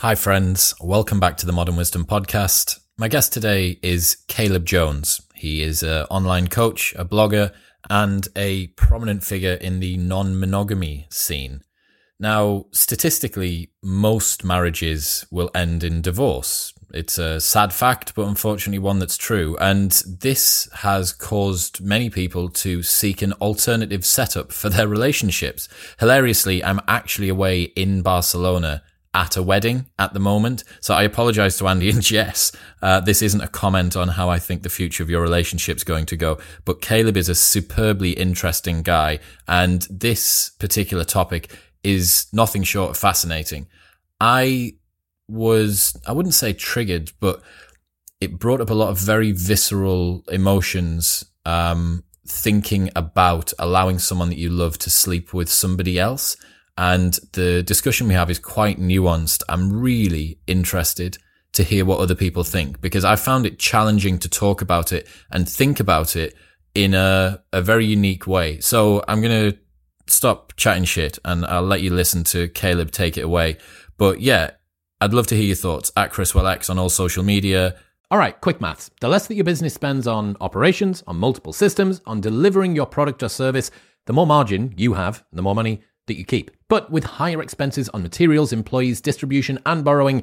Hi, friends. Welcome back to the Modern Wisdom Podcast. My guest today is Caleb Jones. He is an online coach, a blogger, and a prominent figure in the non monogamy scene. Now, statistically, most marriages will end in divorce. It's a sad fact, but unfortunately one that's true. And this has caused many people to seek an alternative setup for their relationships. Hilariously, I'm actually away in Barcelona at a wedding at the moment. So I apologize to Andy and Jess. Uh, this isn't a comment on how I think the future of your relationship's going to go, but Caleb is a superbly interesting guy. And this particular topic is nothing short of fascinating. I was, I wouldn't say triggered, but it brought up a lot of very visceral emotions, um, thinking about allowing someone that you love to sleep with somebody else and the discussion we have is quite nuanced. I'm really interested to hear what other people think because I found it challenging to talk about it and think about it in a, a very unique way. So I'm going to stop chatting shit and I'll let you listen to Caleb take it away. But yeah, I'd love to hear your thoughts at ChrisWillX on all social media. All right, quick maths. The less that your business spends on operations, on multiple systems, on delivering your product or service, the more margin you have, the more money that you keep. But with higher expenses on materials, employees, distribution, and borrowing,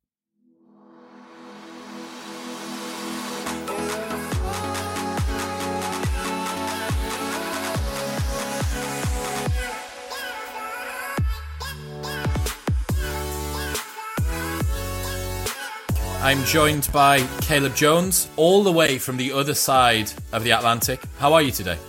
I'm joined by Caleb Jones, all the way from the other side of the Atlantic. How are you today?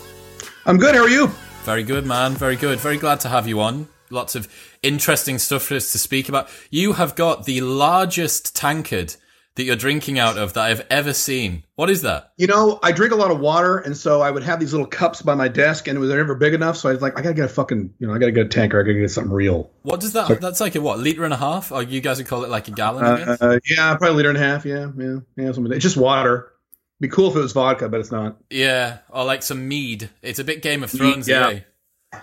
I'm good. How are you? Very good, man. Very good. Very glad to have you on. Lots of interesting stuff for us to speak about. You have got the largest tankard that you're drinking out of that I've ever seen. What is that? You know, I drink a lot of water, and so I would have these little cups by my desk, and it was never big enough. So I was like, I gotta get a fucking, you know, I gotta get a tanker. I gotta get something real. What does that? So, that's like a what liter and a half? Or you guys would call it like a gallon? Uh, yeah, probably a liter and a half. Yeah, yeah, yeah. Something. It's just water. Be cool if it was vodka, but it's not. Yeah, or like some mead. It's a bit Game of Thrones. Yeah. Eh?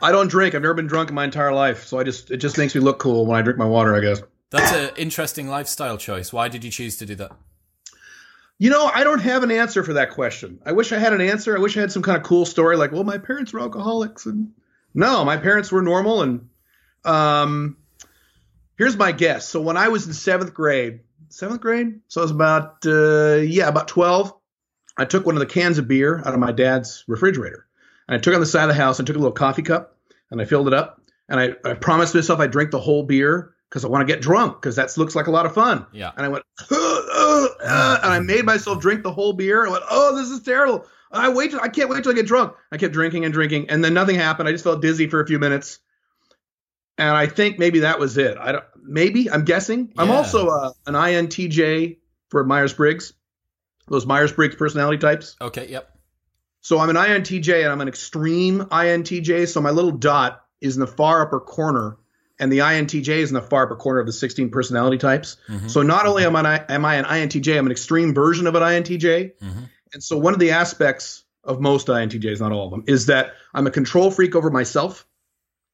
I don't drink. I've never been drunk in my entire life, so I just it just makes me look cool when I drink my water. I guess. That's an interesting lifestyle choice. Why did you choose to do that? You know, I don't have an answer for that question. I wish I had an answer. I wish I had some kind of cool story like, well, my parents were alcoholics and no, my parents were normal and um here's my guess. So when I was in 7th grade, 7th grade, so I was about uh yeah, about 12, I took one of the cans of beer out of my dad's refrigerator. And I took it on the side of the house and took a little coffee cup and I filled it up and I, I promised myself I'd drink the whole beer because I want to get drunk because that looks like a lot of fun. Yeah. And I went, uh, uh, uh, and I made myself drink the whole beer. I went, oh, this is terrible. I wait. Till, I can't wait till I get drunk. I kept drinking and drinking, and then nothing happened. I just felt dizzy for a few minutes, and I think maybe that was it. I don't. Maybe I'm guessing. Yeah. I'm also uh, an INTJ for Myers Briggs. Those Myers Briggs personality types. Okay. Yep. So I'm an INTJ, and I'm an extreme INTJ. So my little dot is in the far upper corner and the INTJ is in the far upper corner of the 16 personality types. Mm-hmm. So not only am I am I an INTJ, I'm an extreme version of an INTJ. Mm-hmm. And so one of the aspects of most INTJs, not all of them, is that I'm a control freak over myself,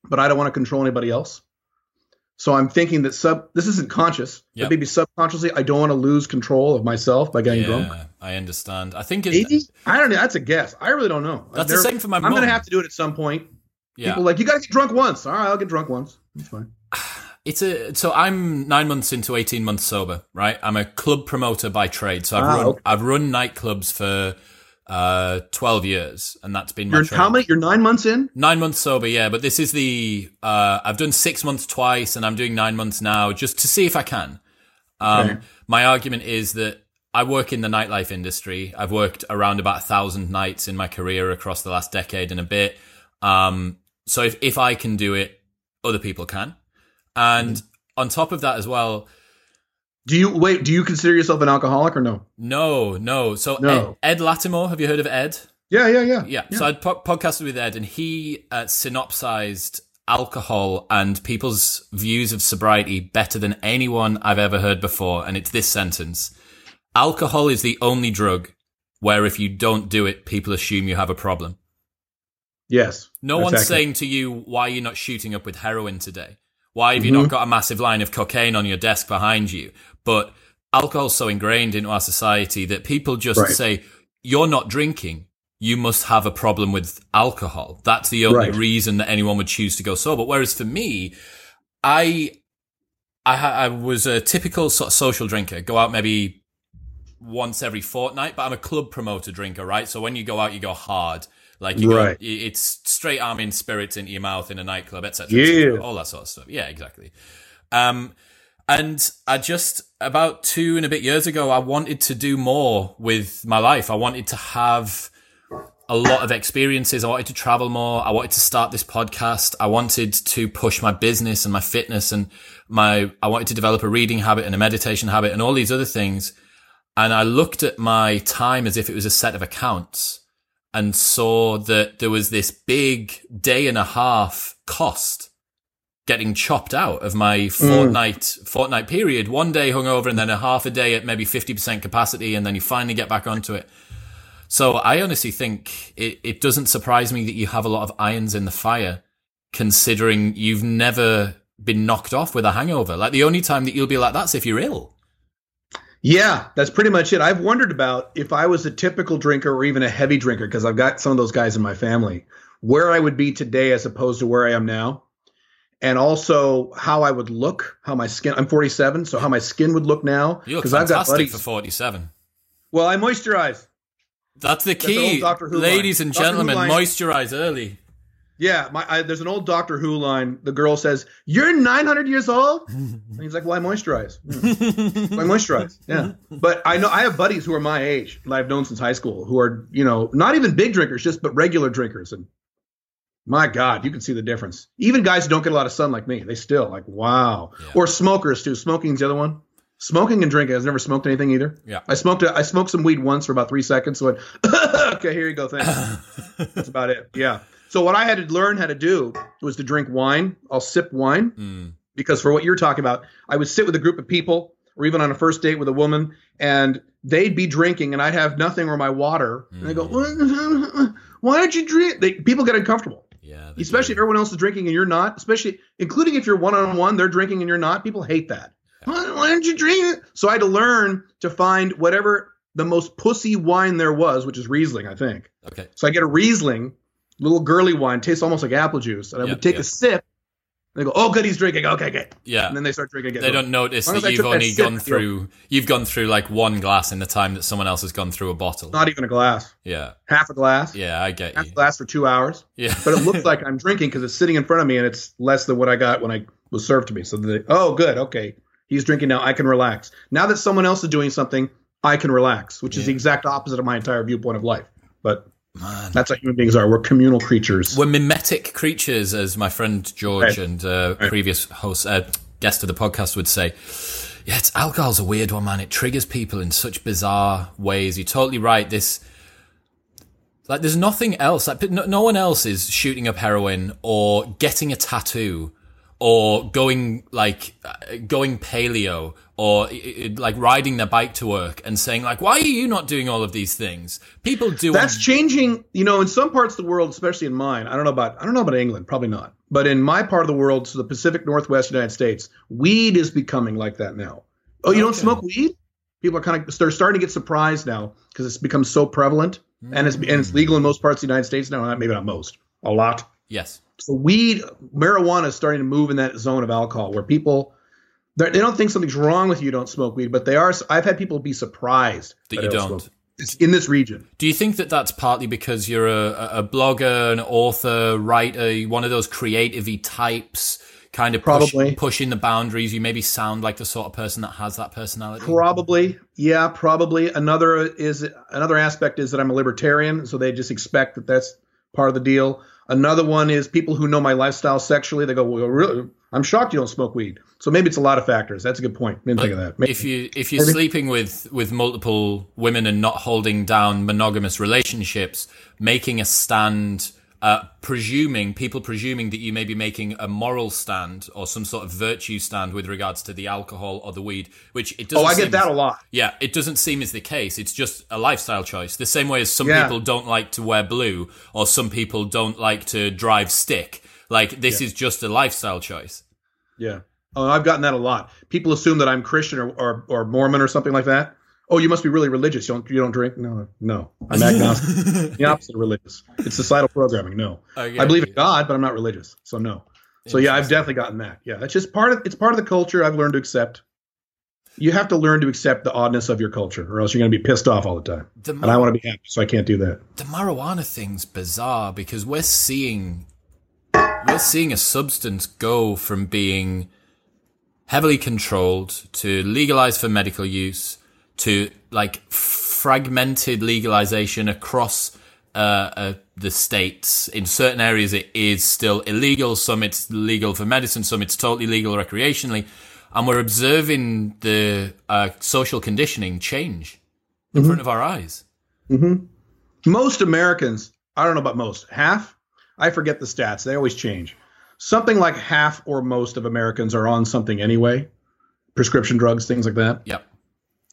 but I don't want to control anybody else. So I'm thinking that sub this isn't conscious, yep. but maybe subconsciously I don't want to lose control of myself by getting yeah, drunk. I understand. I think it's maybe I don't know. That's a guess. I really don't know. That's the same for my. I'm going to have to do it at some point. Yeah. People like you got to get drunk once. All right, I'll get drunk once. It's fine. It's a so I'm nine months into eighteen months sober, right? I'm a club promoter by trade, so I've ah, run okay. I've run nightclubs for uh, 12 years, and that's been my You're how many? You're nine months in. Nine months sober, yeah, but this is the, uh, I've done six months twice and I'm doing nine months now just to see if I can. Um, Okay. my argument is that I work in the nightlife industry. I've worked around about a thousand nights in my career across the last decade and a bit. Um, so if, if I can do it, other people can. And on top of that as well, Do you wait? Do you consider yourself an alcoholic or no? no, no. So No. Ed, Ed Latimore, have you heard of Ed? Yeah, yeah, yeah. Yeah. So I'd po- podcasted with Ed, and he uh, synopsized alcohol and people's views of sobriety better than anyone I've ever heard before. And it's this sentence: "Alcohol is the only drug where if you don't do it, people assume you have a problem." Yes. No That's one's saying to you, "Why are you not shooting up with heroin today? Why have you not mm-hmm. got a massive line of cocaine on your desk behind you?" But alcohol's so ingrained into our society that people just Right. say, "You're not drinking." You must have a problem with alcohol. That's the only Right. reason that anyone would choose to go sober. Whereas for me, I, I, I was a typical sort of social drinker. Go out maybe once every fortnight, but I'm a club promoter drinker, right? So when you go out, you go hard. Like you Right. go, it's straight arming spirits into your mouth in a nightclub, etc. Yeah. all that sort of stuff. Yeah, exactly. Um, and I just about two and a bit years ago, I wanted to do more with my life. I wanted to have a lot of experiences. I wanted to travel more. I wanted to start this podcast. I wanted to push my business and my fitness and my, I wanted to develop a reading habit and a meditation habit and all these other things. And I looked at my time as if it was a set of accounts and saw that there was this big day and a half cost getting chopped out of my mm. fortnight fortnight period. One day hungover and then a half a day at maybe 50% capacity and then you finally get back onto it. So I honestly think it, it doesn't surprise me that you have a lot of irons in the fire, considering you've never been knocked off with a hangover. Like the only time that you'll be like that's if you're ill. Yeah, that's pretty much it. I've wondered about if I was a typical drinker or even a heavy drinker, because I've got some of those guys in my family, where I would be today as opposed to where I am now. And also how I would look, how my skin, I'm 47, so how my skin would look now. You look Because I've got fantastic buddies. for 47. well, I moisturize. That's the key, Doctor ladies and gentlemen. Moisturize early. Yeah, my I, there's an old Doctor Who line. The girl says, "You're 900 years old," and he's like, "Well, I moisturize. Hmm. I moisturize." Yeah, but I know I have buddies who are my age that I've known since high school who are you know not even big drinkers, just but regular drinkers, and my God, you can see the difference. Even guys who don't get a lot of sun like me, they still like wow. Yeah. Or smokers too. Smoking's the other one. Smoking and drinking. I've never smoked anything either. Yeah. I smoked. A, I smoked some weed once for about three seconds. So I, okay, here you go. Thanks. That's about it. Yeah. So what I had to learn how to do was to drink wine. I'll sip wine Mm. because for what you're talking about, I would sit with a group of people or even on a first date with a woman and they'd be drinking and I'd have nothing or my water. And they go, why don't you drink? They, people get uncomfortable, Yeah. especially if everyone else is drinking and you're not, especially including if you're one on one, they're drinking and you're not. People hate that. Why, why don't you drink it? So I had to learn to find whatever the most pussy wine there was, which is Riesling, I think. Okay. So I get a Riesling, little girly wine, tastes almost like apple juice, and I Yeah, would take yeah. a sip. And they go, "Oh, good, he's drinking. Okay, good." Yeah. And then they start drinking again. they don't notice that you've took that only sip, gone through you've gone through like one glass in the time that someone else has gone through a bottle. Not even a glass, yeah. half a glass, Yeah, I get half you. a glass for two hours. Yeah. But it looks like I'm drinking because it's sitting in front of me and it's less than what I got when I was served to me. So they, oh, good, okay, he's drinking now. I can relax. Now that someone else is doing something, I can relax, which is the exact opposite of my entire viewpoint of life. But Man. that's how human beings are. We're communal creatures. We're mimetic creatures, as my friend George Right. and uh, Right. previous host, uh, guest of the podcast would say. Yeah, it's alcohol's a weird one, man. It triggers people in such bizarre ways. You're totally right. This, like, there's nothing else. Like, no, no one else is shooting up heroin or getting a tattoo or going like uh, going paleo or like riding their bike to work and saying like, why are you not doing all of these things? People do. That's changing, you know, in some parts of the world, especially in mine. I don't know about I don't know about England, probably not. But in my part of the world, so the Pacific Northwest United States, weed is becoming like that now. Oh, you don't smoke weed? People are kind of they're starting to get surprised now because it's become so prevalent and it's and it's legal in most parts of the United States now. Maybe not most, a lot. yes. So weed, marijuana is starting to move in that zone of alcohol where people they're- don't think something's wrong with you. Don't smoke weed, but they are. I've had people be surprised That I you smoke don't. in this region. Do you think that that's partly because you're a, a blogger, an author, writer, one of those creative types, kind of push, Probably. pushing the boundaries? You maybe sound like the sort of person that has that personality. Probably, yeah, probably. Another is another aspect is that I'm a libertarian, so they just expect that that's part of the deal. Another one is people who know my lifestyle sexually. They go, "Well, really? I'm shocked you don't smoke weed." So maybe it's a lot of factors. That's a good point. Didn't think of that. Maybe. If you if you're Maybe. sleeping with with multiple women and not holding down monogamous relationships, making a stand, uh, presuming people presuming that you may be making a moral stand or some sort of virtue stand with regards to the alcohol or the weed, which it doesn't. oh, I seem get that as- a lot. Yeah, it doesn't seem as the case. It's just a lifestyle choice. The same way as some Yeah. people don't like to wear blue or some people don't like to drive stick. Like this is just a lifestyle choice. Yeah. Oh, I've gotten that a lot. People assume that I'm Christian or, or, or Mormon or something like that. Oh, you must be really religious. You don't you don't drink? No, no. I'm agnostic. the opposite of religious. It's societal programming. No. Okay. I believe in God, but I'm not religious. So no. So yeah, I've definitely gotten that. Yeah, it's just part of it's part of the culture I've learned to accept. You have to learn to accept the oddness of your culture, or else you're going to be pissed off all the time. The And I want to be happy, so I can't do that. the marijuana thing's bizarre because we're seeing we're seeing a substance go from being heavily controlled to legalized for medical use to like fragmented legalization across uh, uh, the states. In certain areas, it is still illegal. Some it's legal for medicine. Some it's totally legal recreationally. And we're observing the uh, social conditioning change in front of our eyes. Most Americans, I don't know about most, half. I forget the stats; they always change. Something like half or most of Americans are on something anyway, prescription drugs, things like that. Yep.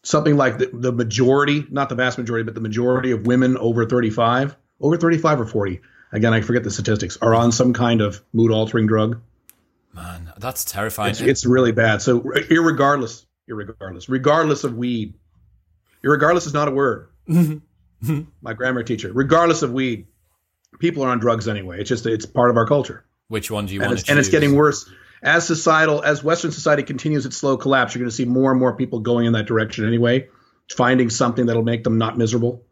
Something like the, the majority, not the vast majority, but the majority of women over 35, over 35 or 40, again, I forget the statistics, are on some kind of mood altering drug. Man, that's terrifying. It's, it's really bad. So, irregardless, irregardless, regardless of weed, irregardless is not a word. My grammar teacher, regardless of weed, people are on drugs anyway. It's just, it's part of our culture. Which one do you And want to choose? and it's getting worse. As societal, as Western society continues its slow collapse, you're going to see more and more people going in that direction anyway, finding something that'll make them not miserable.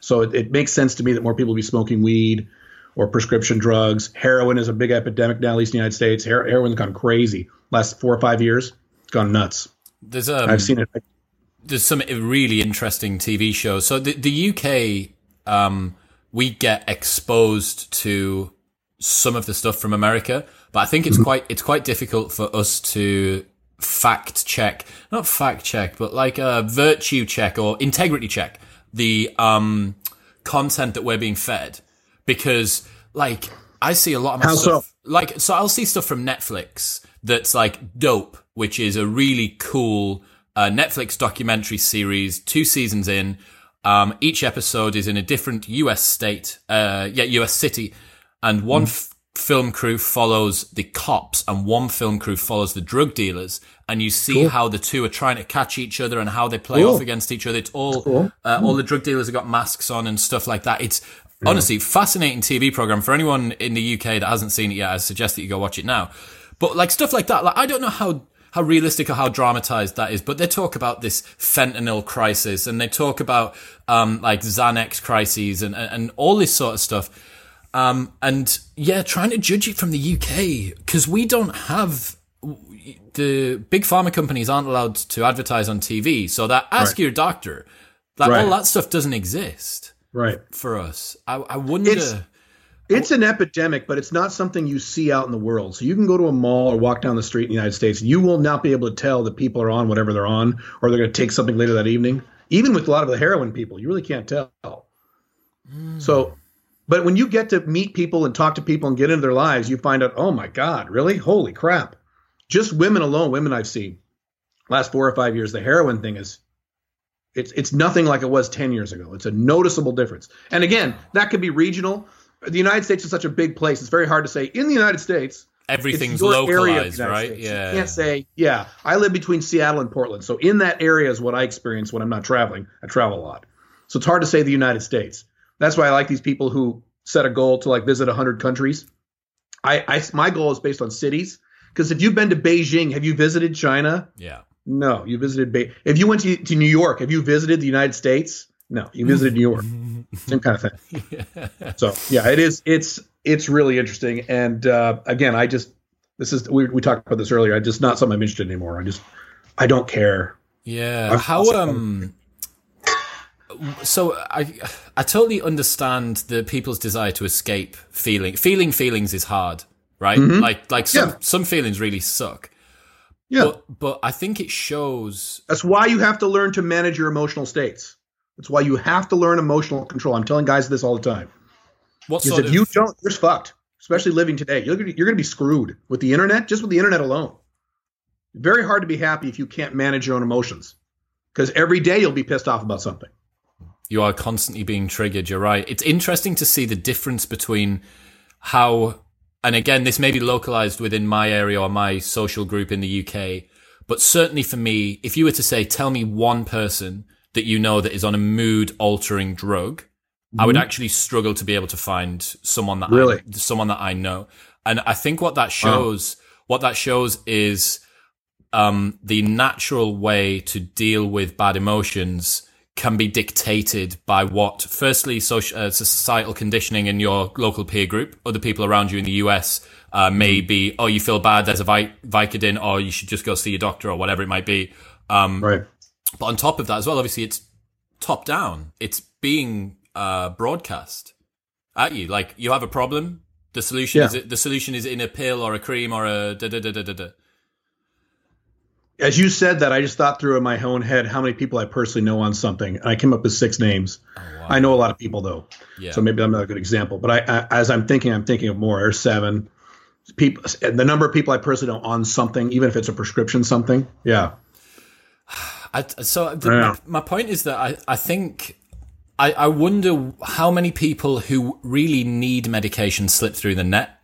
So it, it makes sense to me that more people will be smoking weed or prescription drugs. Heroin is a big epidemic now, at least in the United States. Her- heroin's gone crazy. Last four or five years, it's gone nuts. There's um, I've seen it. there's some really interesting TV shows. So the the UK, um, we get exposed to some of the stuff from America, but I think it's quite it's quite difficult for us to fact check, not fact check, but like a virtue check or integrity check the um content that we're being fed because like I see a lot of my How stuff so? like so I'll see stuff from Netflix that's like dope, which is a really cool uh, Netflix documentary series, two seasons in. Um, each episode is in a different US state, uh, yeah, US city, and one f- film crew follows the cops, and one film crew follows the drug dealers, and you see how the two are trying to catch each other and how they play Cool. off against each other. It's all cool. uh, all the drug dealers have got masks on and stuff like that. It's honestly fascinating TV program for anyone in the UK that hasn't seen it yet. I suggest that you go watch it now. But like stuff like that, like I don't know how how realistic or how dramatized that is, but they talk about this fentanyl crisis and they talk about um like Xanax crises and and, and all this sort of stuff. Um and yeah, trying to judge it from the UK because we don't have the big pharma companies aren't allowed to advertise on TV, so that ask Right. your doctor. Like Right. all that stuff doesn't exist Right. for us. I, I wonder. It's- It's an epidemic, but it's not something you see out in the world. So you can go to a mall or walk down the street in the United States. You will not be able to tell that people are on whatever they're on, or they're going to take something later that evening. Even with a lot of the heroin people, you really can't tell. So, but when you get to meet people and talk to people and get into their lives, you find out, oh my God, really? Holy crap. Just women alone, women I've seen last four or five years, the heroin thing is it's it's nothing like it was 10 years ago. It's a noticeable difference. And again, that could be regional. The United States is such a big place. It's very hard to say in the United States. everything's localized, right? States. Yeah. You can't say, yeah, I live between Seattle and Portland. So in that area is what I experience when I'm not traveling. I travel a lot. So it's hard to say the United States. That's why I like these people who set a goal to like visit 100 countries. I, I my goal is based on cities because if you've been to Beijing, have you visited China? yeah. No, you visited. Be- if you went to, to New York, have you visited the United States? No, you visited New York. Same kind of thing. yeah. So yeah, it is. It's it's really interesting. And uh, again, I just this is we we talked about this earlier. I just not something I'm interested in anymore. I just I don't care. Yeah. I'm, How um. So I I totally understand the people's desire to escape feeling. Feeling feelings is hard, right? Mm-hmm. Like like some yeah. some feelings really suck. Yeah. But, but I think it shows. That's why you have to learn to manage your emotional states. That's why you have to learn emotional control. I'm telling guys this all the time. What because if of... you don't, you're fucked. Especially living today, you're you're going to be screwed with the internet. Just with the internet alone, very hard to be happy if you can't manage your own emotions. Because every day you'll be pissed off about something. You are constantly being triggered. You're right. It's interesting to see the difference between how, and again, this may be localized within my area or my social group in the UK, but certainly for me, if you were to say, tell me one person that you know that is on a mood altering drug, mm-hmm. I would mm-hmm. actually struggle to be able to find someone that really? I, someone that I know. And I think what that shows, what that shows is um, the natural way to deal with bad emotions can be dictated by what, firstly, social, uh, societal conditioning in your local peer group, other people around you in the US, uh, may mm-hmm. be, oh, you feel bad, there's a Vicodin, or you should just go see your doctor, or whatever it might be. Um, right. But on top of that as well, obviously it's top down. It's being uh, broadcast at you. Like you have a problem. The solution yeah. is the solution is in a pill or a cream or a da da da da da da. As you said that, I just thought through in my own head how many people I personally know on something. And I came up with six names. Oh, wow. I know a lot of people though, yeah. so maybe I'm not a good example. But I, I, as I'm thinking, I'm thinking of more. There's seven people. The number of people I personally know on something, even if it's a prescription something. Yeah. I, so the, yeah. my, my point is that I, I think I, I wonder how many people who really need medication slip through the net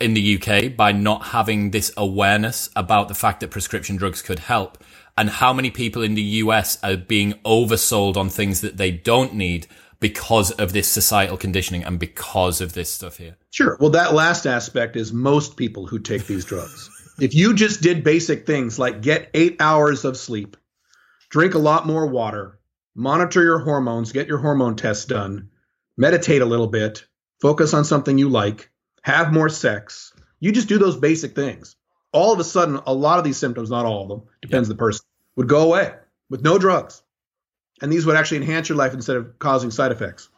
in the UK by not having this awareness about the fact that prescription drugs could help, and how many people in the US are being oversold on things that they don't need because of this societal conditioning and because of this stuff here. Sure. Well, that last aspect is most people who take these drugs. if you just did basic things like get eight hours of sleep, drink a lot more water, monitor your hormones, get your hormone tests done, meditate a little bit, focus on something you like, have more sex. You just do those basic things. All of a sudden, a lot of these symptoms, not all of them, depends the person, would go away with no drugs. And these would actually enhance your life instead of causing side effects.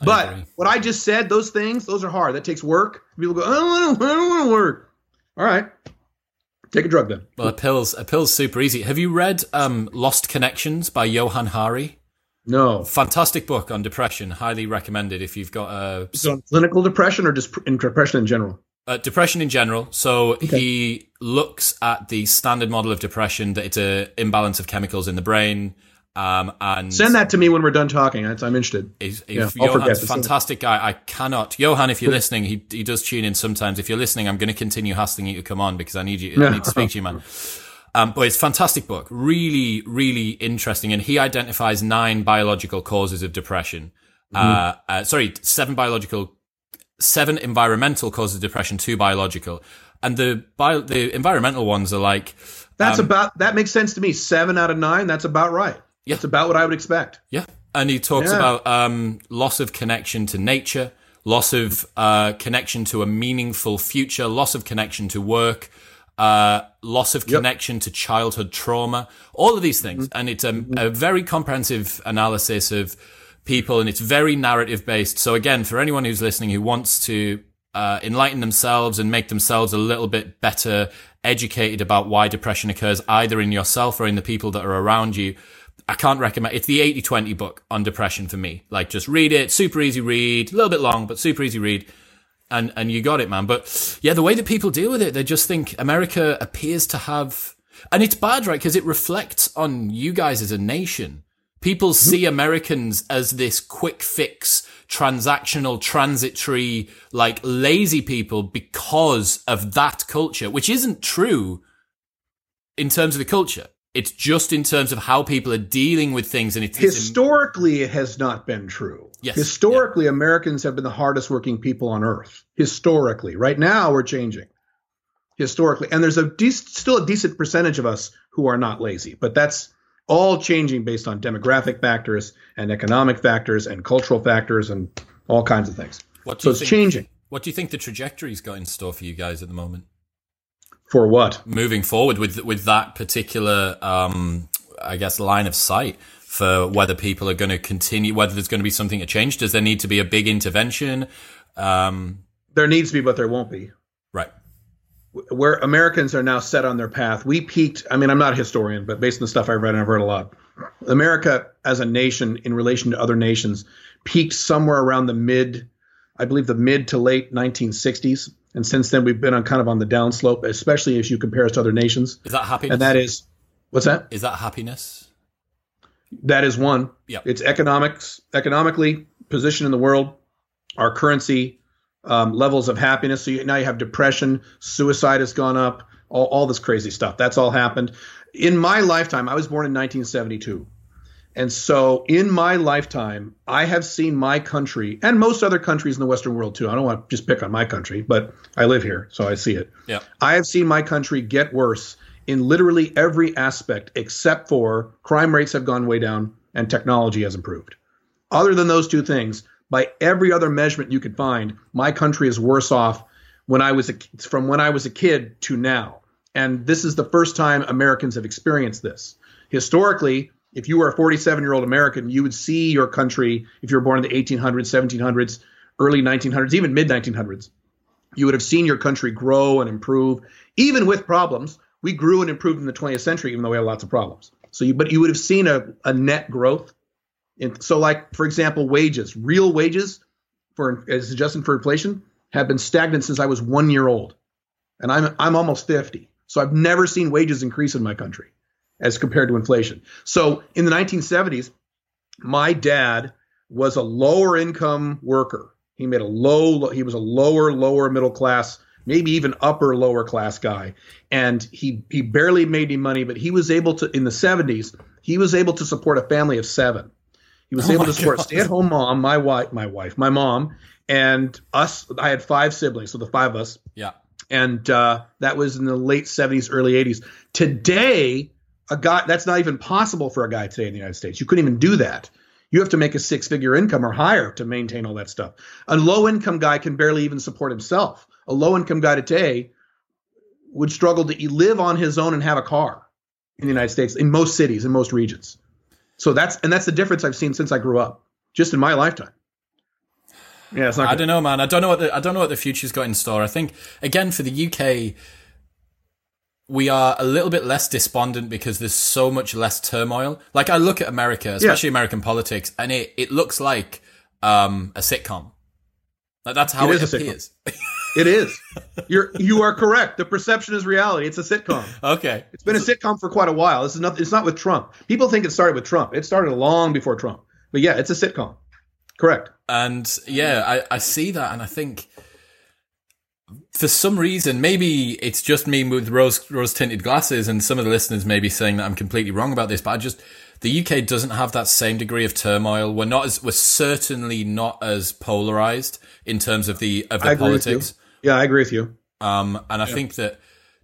I but agree. what I just said, those things, those are hard. That takes work. People go, I don't, I don't want to work. All right. Take a drug then. Well, a pill's a pill's super easy. Have you read um, Lost Connections by Johann Hari? No. Fantastic book on depression. Highly recommended if you've got a. Is on clinical depression or just in depression in general? Uh, depression in general. So okay. he looks at the standard model of depression that it's an imbalance of chemicals in the brain. Um, and send that to me when we're done talking. I'm interested. He's, yeah, Johann's a fantastic guy. I cannot, Johann, if you're listening, he he does tune in sometimes. If you're listening, I'm going to continue hassling you to come on because I need you. I need to speak to you, man. Um, but it's a fantastic book, really, really interesting, and he identifies nine biological causes of depression. Mm-hmm. Uh, uh, sorry, seven biological, seven environmental causes of depression, two biological, and the bio, the environmental ones are like. That's um, about that makes sense to me. Seven out of nine. That's about right. Yeah. It's about what I would expect. Yeah. And he talks yeah. about um, loss of connection to nature, loss of uh, connection to a meaningful future, loss of connection to work, uh, loss of connection yep. to childhood trauma, all of these things. Mm-hmm. And it's a, mm-hmm. a very comprehensive analysis of people and it's very narrative based. So again, for anyone who's listening who wants to uh, enlighten themselves and make themselves a little bit better educated about why depression occurs either in yourself or in the people that are around you, I can't recommend it's the 80-20 book on depression for me. Like just read it, super easy read, a little bit long, but super easy read. And and you got it, man. But yeah, the way that people deal with it, they just think America appears to have and it's bad, right? Because it reflects on you guys as a nation. People mm-hmm. see Americans as this quick fix, transactional, transitory, like lazy people because of that culture, which isn't true in terms of the culture. It's just in terms of how people are dealing with things, and it's historically it has not been true. Yes, historically, yeah. Americans have been the hardest working people on earth. Historically, right now we're changing. Historically, and there's a de- still a decent percentage of us who are not lazy, but that's all changing based on demographic factors and economic factors and cultural factors and all kinds of things. What So it's think, changing. What do you think the trajectory's got in store for you guys at the moment? For what? moving forward with with that particular um i guess line of sight for whether people are going to continue whether there's going to be something to change does there need to be a big intervention um There needs to be, but there won't be. right where Americans are now set on their path. We peaked. I mean, I'm not a historian, but based on the stuff I've read, and I've read a lot. America as a nation, in relation to other nations, peaked somewhere around the mid, I believe, the mid to late 1960s, and since then we've been on kind of on the downslope, especially as you compare us to other nations. is that happiness And that is, what's that? is that happiness That is one. Yeah. It's economics, economically position in the world, our currency, um, levels of happiness. So you, now you have depression, suicide has gone up, all, all this crazy stuff. That's all happened. In my lifetime, I was born in 1972. And so in my lifetime, I have seen my country and most other countries in the Western world too. I don't want to just pick on my country, but I live here, so I see it. yeah I have seen my country get worse in literally every aspect except for crime rates have gone way down and technology has improved. Other than those two things, by every other measurement you could find, my country is worse off when I was a, from when I was a kid to now. And this is the first time Americans have experienced this. Historically, if you were a 47 year old American, you would see your country, if you were born in the 1800s, 1700s, early 1900s, even mid 1900s, you would have seen your country grow and improve, even with problems. We grew and improved in the 20th century, even though we had lots of problems. So, you, but you would have seen a, a net growth. In, so, like for example, wages, real wages, for as adjusted for inflation, have been stagnant since I was one year old, and I'm I'm almost 50. So I've never seen wages increase in my country as compared to inflation. So in the 1970s, my dad was a lower income worker. He made a low, he was a lower, lower middle class, maybe even upper lower class guy. And he, he barely made any money, but he was able to, in the 70s, he was able to support a family of seven. He was Oh able to support stay at home mom, my wife, my wife, my mom, and us. I had five siblings, so the five of us yeah and uh, that was in the late 70s early 80s today a guy that's not even possible for a guy today in the united states you couldn't even do that you have to make a six figure income or higher to maintain all that stuff a low income guy can barely even support himself a low income guy today would struggle to live on his own and have a car in the united states in most cities in most regions so that's and that's the difference i've seen since i grew up just in my lifetime yeah it's not I good. don't know, man. I don't know what the I don't know what the future's got in store. I think again for the UK, we are a little bit less despondent because there's so much less turmoil. Like I look at America, especially American politics, and it it looks like um, a sitcom. Like that's how It it is appears. it is. You're you are correct. The perception is reality. It's a sitcom. okay, It's been a sitcom for quite a while. This is not. It's not with Trump. People think it started with Trump. It started long before Trump. But yeah, it's a sitcom. Correct. And yeah, I, I see that, and I think for some reason, maybe it's just me with rose rose tinted glasses, and some of the listeners may be saying that I'm completely wrong about this, but I just the UK doesn't have that same degree of turmoil. We're not as we're certainly not as polarized in terms of the of the I agree with you. politics. Yeah, I agree with you. Um, and I think that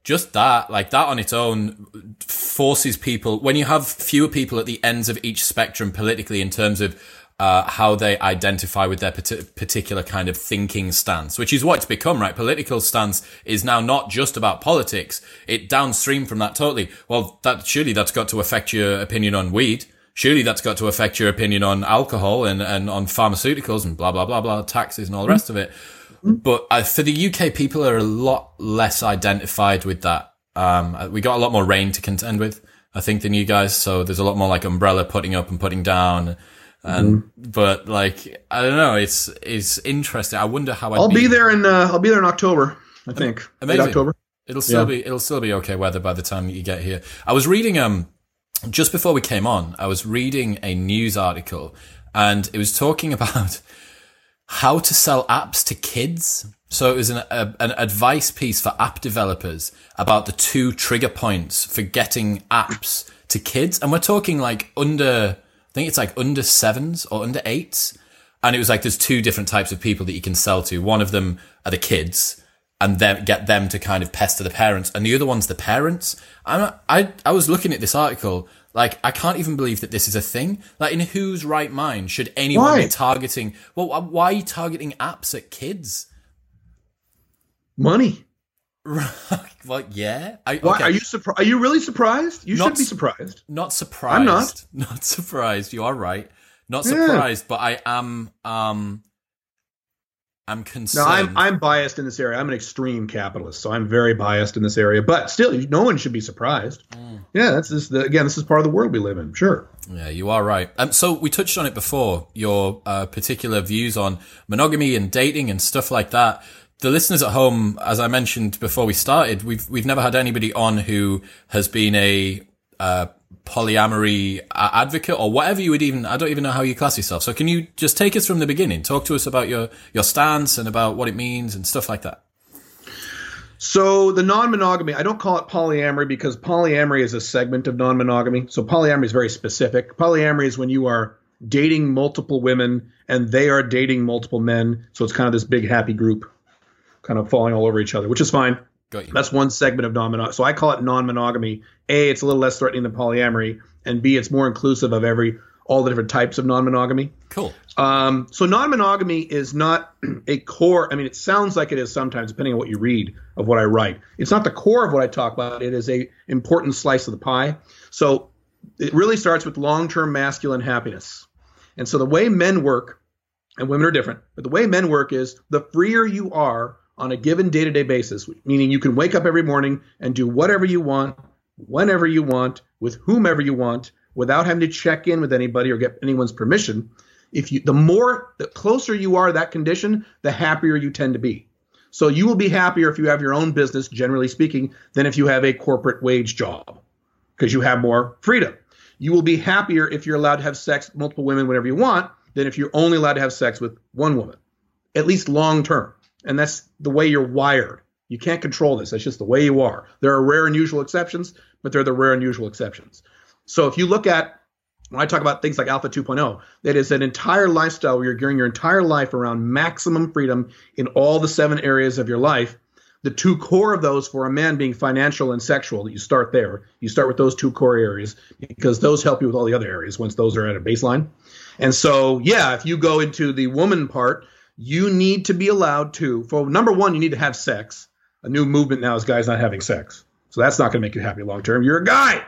just that, like that on its own, forces people, when you have fewer people at the ends of each spectrum politically in terms of uh, how they identify with their parti- particular kind of thinking stance, which is what it's become, right? Political stance is now not just about politics. It downstream from that totally. Well, that surely that's got to affect your opinion on weed. Surely that's got to affect your opinion on alcohol and, and on pharmaceuticals and blah, blah, blah, blah, taxes and all the rest of it. But uh, for the UK, people are a lot less identified with that. Um, we got a lot more rain to contend with, I think, than you guys. So there's a lot more like umbrella putting up and putting down. And but like I don't know, it's it's interesting. I wonder how I'd I'll be there in. Uh, I'll be there in October. I think. Late October. It'll still Yeah. be it'll still be okay weather by the time you get here. I was reading um just before we came on, I was reading a news article and it was talking about how to sell apps to kids. So it was an a, an advice piece for app developers about the two trigger points for getting apps to kids, and we're talking like under think it's like under sevens or under eights. And it was like there's two different types of people that you can sell to. One of them are the kids, and then get them to kind of pester the parents, and the other one's the parents. And I, I, I was looking at this article Like, I can't even believe that this is a thing. Like, in whose right mind should anyone Why? be targeting? Well, why are you targeting apps at kids? Money. well, yeah. I, Why okay. are you surprised? Are you really surprised? You Not should be surprised. Not surprised. I'm not. Not surprised. You are right. Not Yeah. surprised, but I am. Um, I'm concerned. No. I'm I'm biased in this area. I'm an extreme capitalist, so I'm very biased in this area. But still, no one should be surprised. Mm. Yeah, that's this. The, again, this is part of the world we live in. Sure. Yeah, you are right. Um, so we touched on it before. Your uh, particular views on monogamy and dating and stuff like that. The listeners at home, as I mentioned before we started, we've we've never had anybody on who has been a uh, polyamory advocate or whatever you would even. I don't even know how you class yourself. So can you just take us from the beginning? Talk to us about your your stance and about what it means and stuff like that. So the non-monogamy, I don't call it polyamory because polyamory is a segment of non-monogamy. So polyamory is very specific. Polyamory is when you are dating multiple women and they are dating multiple men. So it's kind of this big happy group, kind of falling all over each other, which is fine. That's one segment of non-monogamy. So I call it non-monogamy. A, it's a little less threatening than polyamory, and B, it's more inclusive of every all the different types of non-monogamy. Cool. Um, so non-monogamy is not a core. I mean, it sounds like it is sometimes, depending on what you read of what I write. It's not the core of what I talk about. It is a important slice of the pie. So it really starts with long-term masculine happiness. And so the way men work, and women are different, but the way men work is the freer you are on a given day-to-day basis, meaning you can wake up every morning and do whatever you want, whenever you want, with whomever you want, without having to check in with anybody or get anyone's permission. If you, the more, the closer you are to that condition, the happier you tend to be. So you will be happier if you have your own business, generally speaking, than if you have a corporate wage job, because you have more freedom. You will be happier if you're allowed to have sex multiple women whenever you want than if you're only allowed to have sex with one woman, at least long term. And that's the way you're wired. You can't control this. That's just the way you are. There are rare and usual exceptions, but they're the rare and usual exceptions. So if you look at when I talk about things like Alpha 2.0, that is an entire lifestyle where you're gearing your entire life around maximum freedom in all the seven areas of your life. The two core of those for a man being financial and sexual, that you start there. You start with those two core areas because those help you with all the other areas once those are at a baseline. And so, yeah, if you go into the woman part, you need to be allowed to, for number one, you need to have sex. A new movement now is guys not having sex. So that's not going to make you happy long term. You're a guy.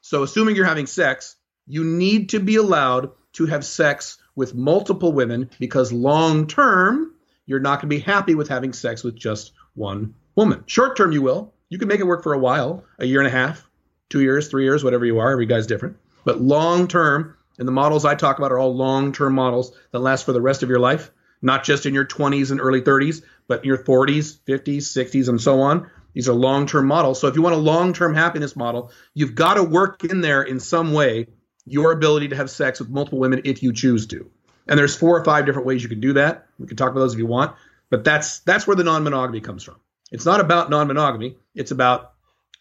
So, assuming you're having sex, you need to be allowed to have sex with multiple women because long term, you're not going to be happy with having sex with just one woman. Short term, you will. You can make it work for a while, a year and a half, two years, three years, whatever you are. Every guy's different. But long term, and the models I talk about are all long term models that last for the rest of your life, not just in your 20s and early 30s, but in your 40s, 50s, 60s, and so on. These are long term models. So if you want a long term happiness model, you've got to work in there in some way your ability to have sex with multiple women if you choose to. And there's four or five different ways you can do that. We can talk about those if you want, but that's that's where the non-monogamy comes from. It's not about non-monogamy. It's about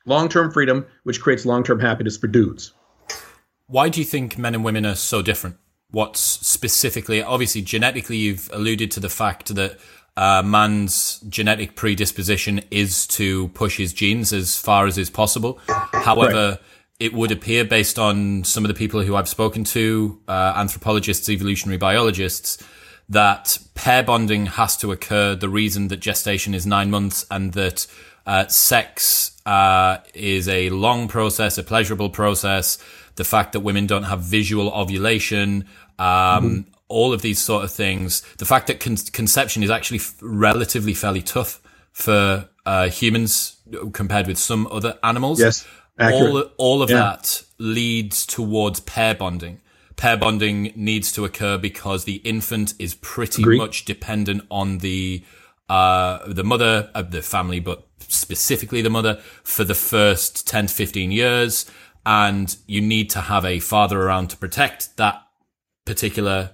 long-term freedom, which creates long-term happiness for dudes. Why do you think men and women are so different? What's specifically, obviously, genetically, you've alluded to the fact that uh, man's genetic predisposition is to push his genes as far as is possible. However, it would appear, based on some of the people who I've spoken to, uh, anthropologists, evolutionary biologists, that pair bonding has to occur. The reason that gestation is nine months and that uh, sex uh, is a long process, a pleasurable process. The fact that women don't have visual ovulation, um, all of these sort of things. The fact that con- conception is actually f- relatively fairly tough for uh, humans compared with some other animals. Yes, accurate. all all of Yeah. that leads towards pair bonding. Pair bonding needs to occur because the infant is pretty Agree. much dependent on the uh, the mother of the family, but specifically the mother for the first ten to fifteen years, and you need to have a father around to protect that particular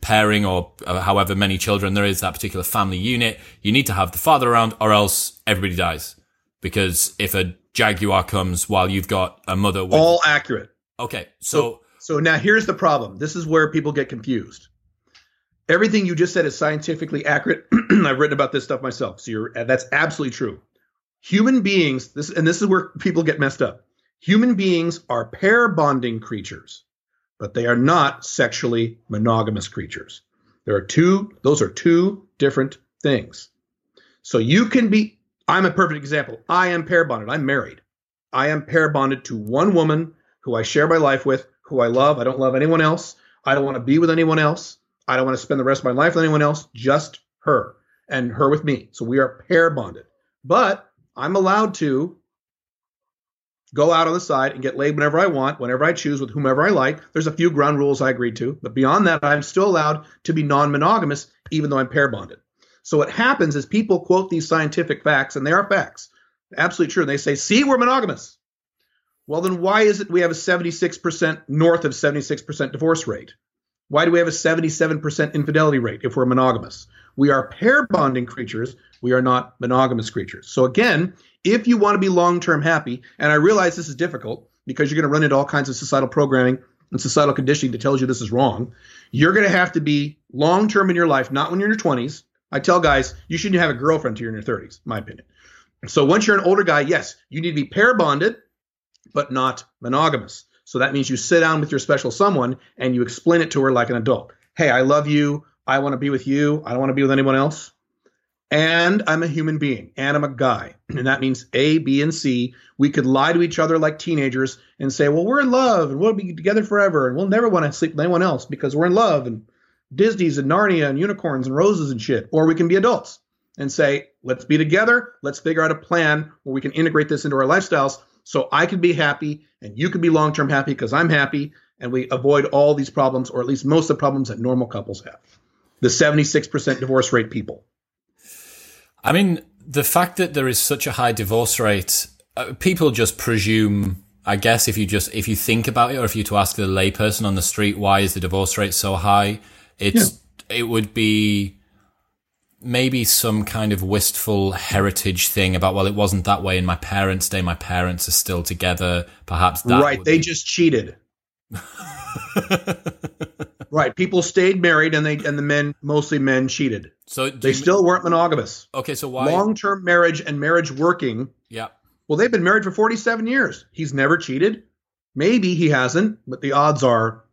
pairing or uh, however many children there is that particular family unit you need to have the father around or else everybody dies because if a jaguar comes while you've got a mother with All accurate. okay so So now here's the problem. This is where people get confused. Everything you just said is scientifically accurate. I've written about this stuff myself. So you're that's absolutely true. Human beings, this and this is where people get messed up. Human beings are pair bonding creatures, but they are not sexually monogamous creatures. There are two, those are two different things. So you can be, I'm a perfect example. I am pair bonded. I'm married. I am pair bonded to one woman who I share my life with, who I love. I don't love anyone else. I don't want to be with anyone else. I don't want to spend the rest of my life with anyone else, just her and her with me. So we are pair bonded. But I'm allowed to go out on the side and get laid whenever I want, whenever I choose, with whomever I like. There's a few ground rules I agreed to, but beyond that, I'm still allowed to be non monogamous, even though I'm pair bonded. So what happens is people quote these scientific facts, and they are facts, absolutely true. And they say, see, we're monogamous. Well, then why is it we have a 76% north of 76% divorce rate? Why do we have a 77% infidelity rate if we're monogamous? We are pair bonding creatures. We are not monogamous creatures. So again, if you want to be long term happy, and I realize this is difficult because you're going to run into all kinds of societal programming and societal conditioning that tells you this is wrong, you're going to have to be long term in your life, not when you're in your 20s. I tell guys, you shouldn't have a girlfriend until you're in your 30s, my opinion. So once you're an older guy, yes, you need to be pair bonded, but not monogamous. So that means you sit down with your special someone and you explain it to her like an adult. Hey, I love you. I want to be with you. I don't want to be with anyone else and I'm a human being and I'm a guy. And that means A, B, and C. We could lie to each other like teenagers and say, well, we're in love and we'll be together forever and we'll never want to sleep with anyone else because we're in love and Disney's and Narnia and unicorns and roses and shit. Or we can be adults and say, let's be together. Let's figure out a plan where we can integrate this into our lifestyles so I can be happy and you can be long term happy because I'm happy and we avoid all these problems or at least most of the problems that normal couples have. The 76% divorce rate people. I mean, the fact that there is such a high divorce rate, uh, people just presume. I guess if you just if you think about it, or if you to ask the layperson on the street, why is the divorce rate so high? It's yeah. it would be maybe some kind of wistful heritage thing about well, it wasn't that way in my parents' day. My parents are still together. Perhaps that right. They be- just cheated. right. People stayed married, and they and the men, mostly men, cheated. So they still weren't monogamous. Okay, so why long term marriage and marriage working? Yeah. Well, they've been married for forty seven years. He's never cheated. Maybe he hasn't, but the odds are.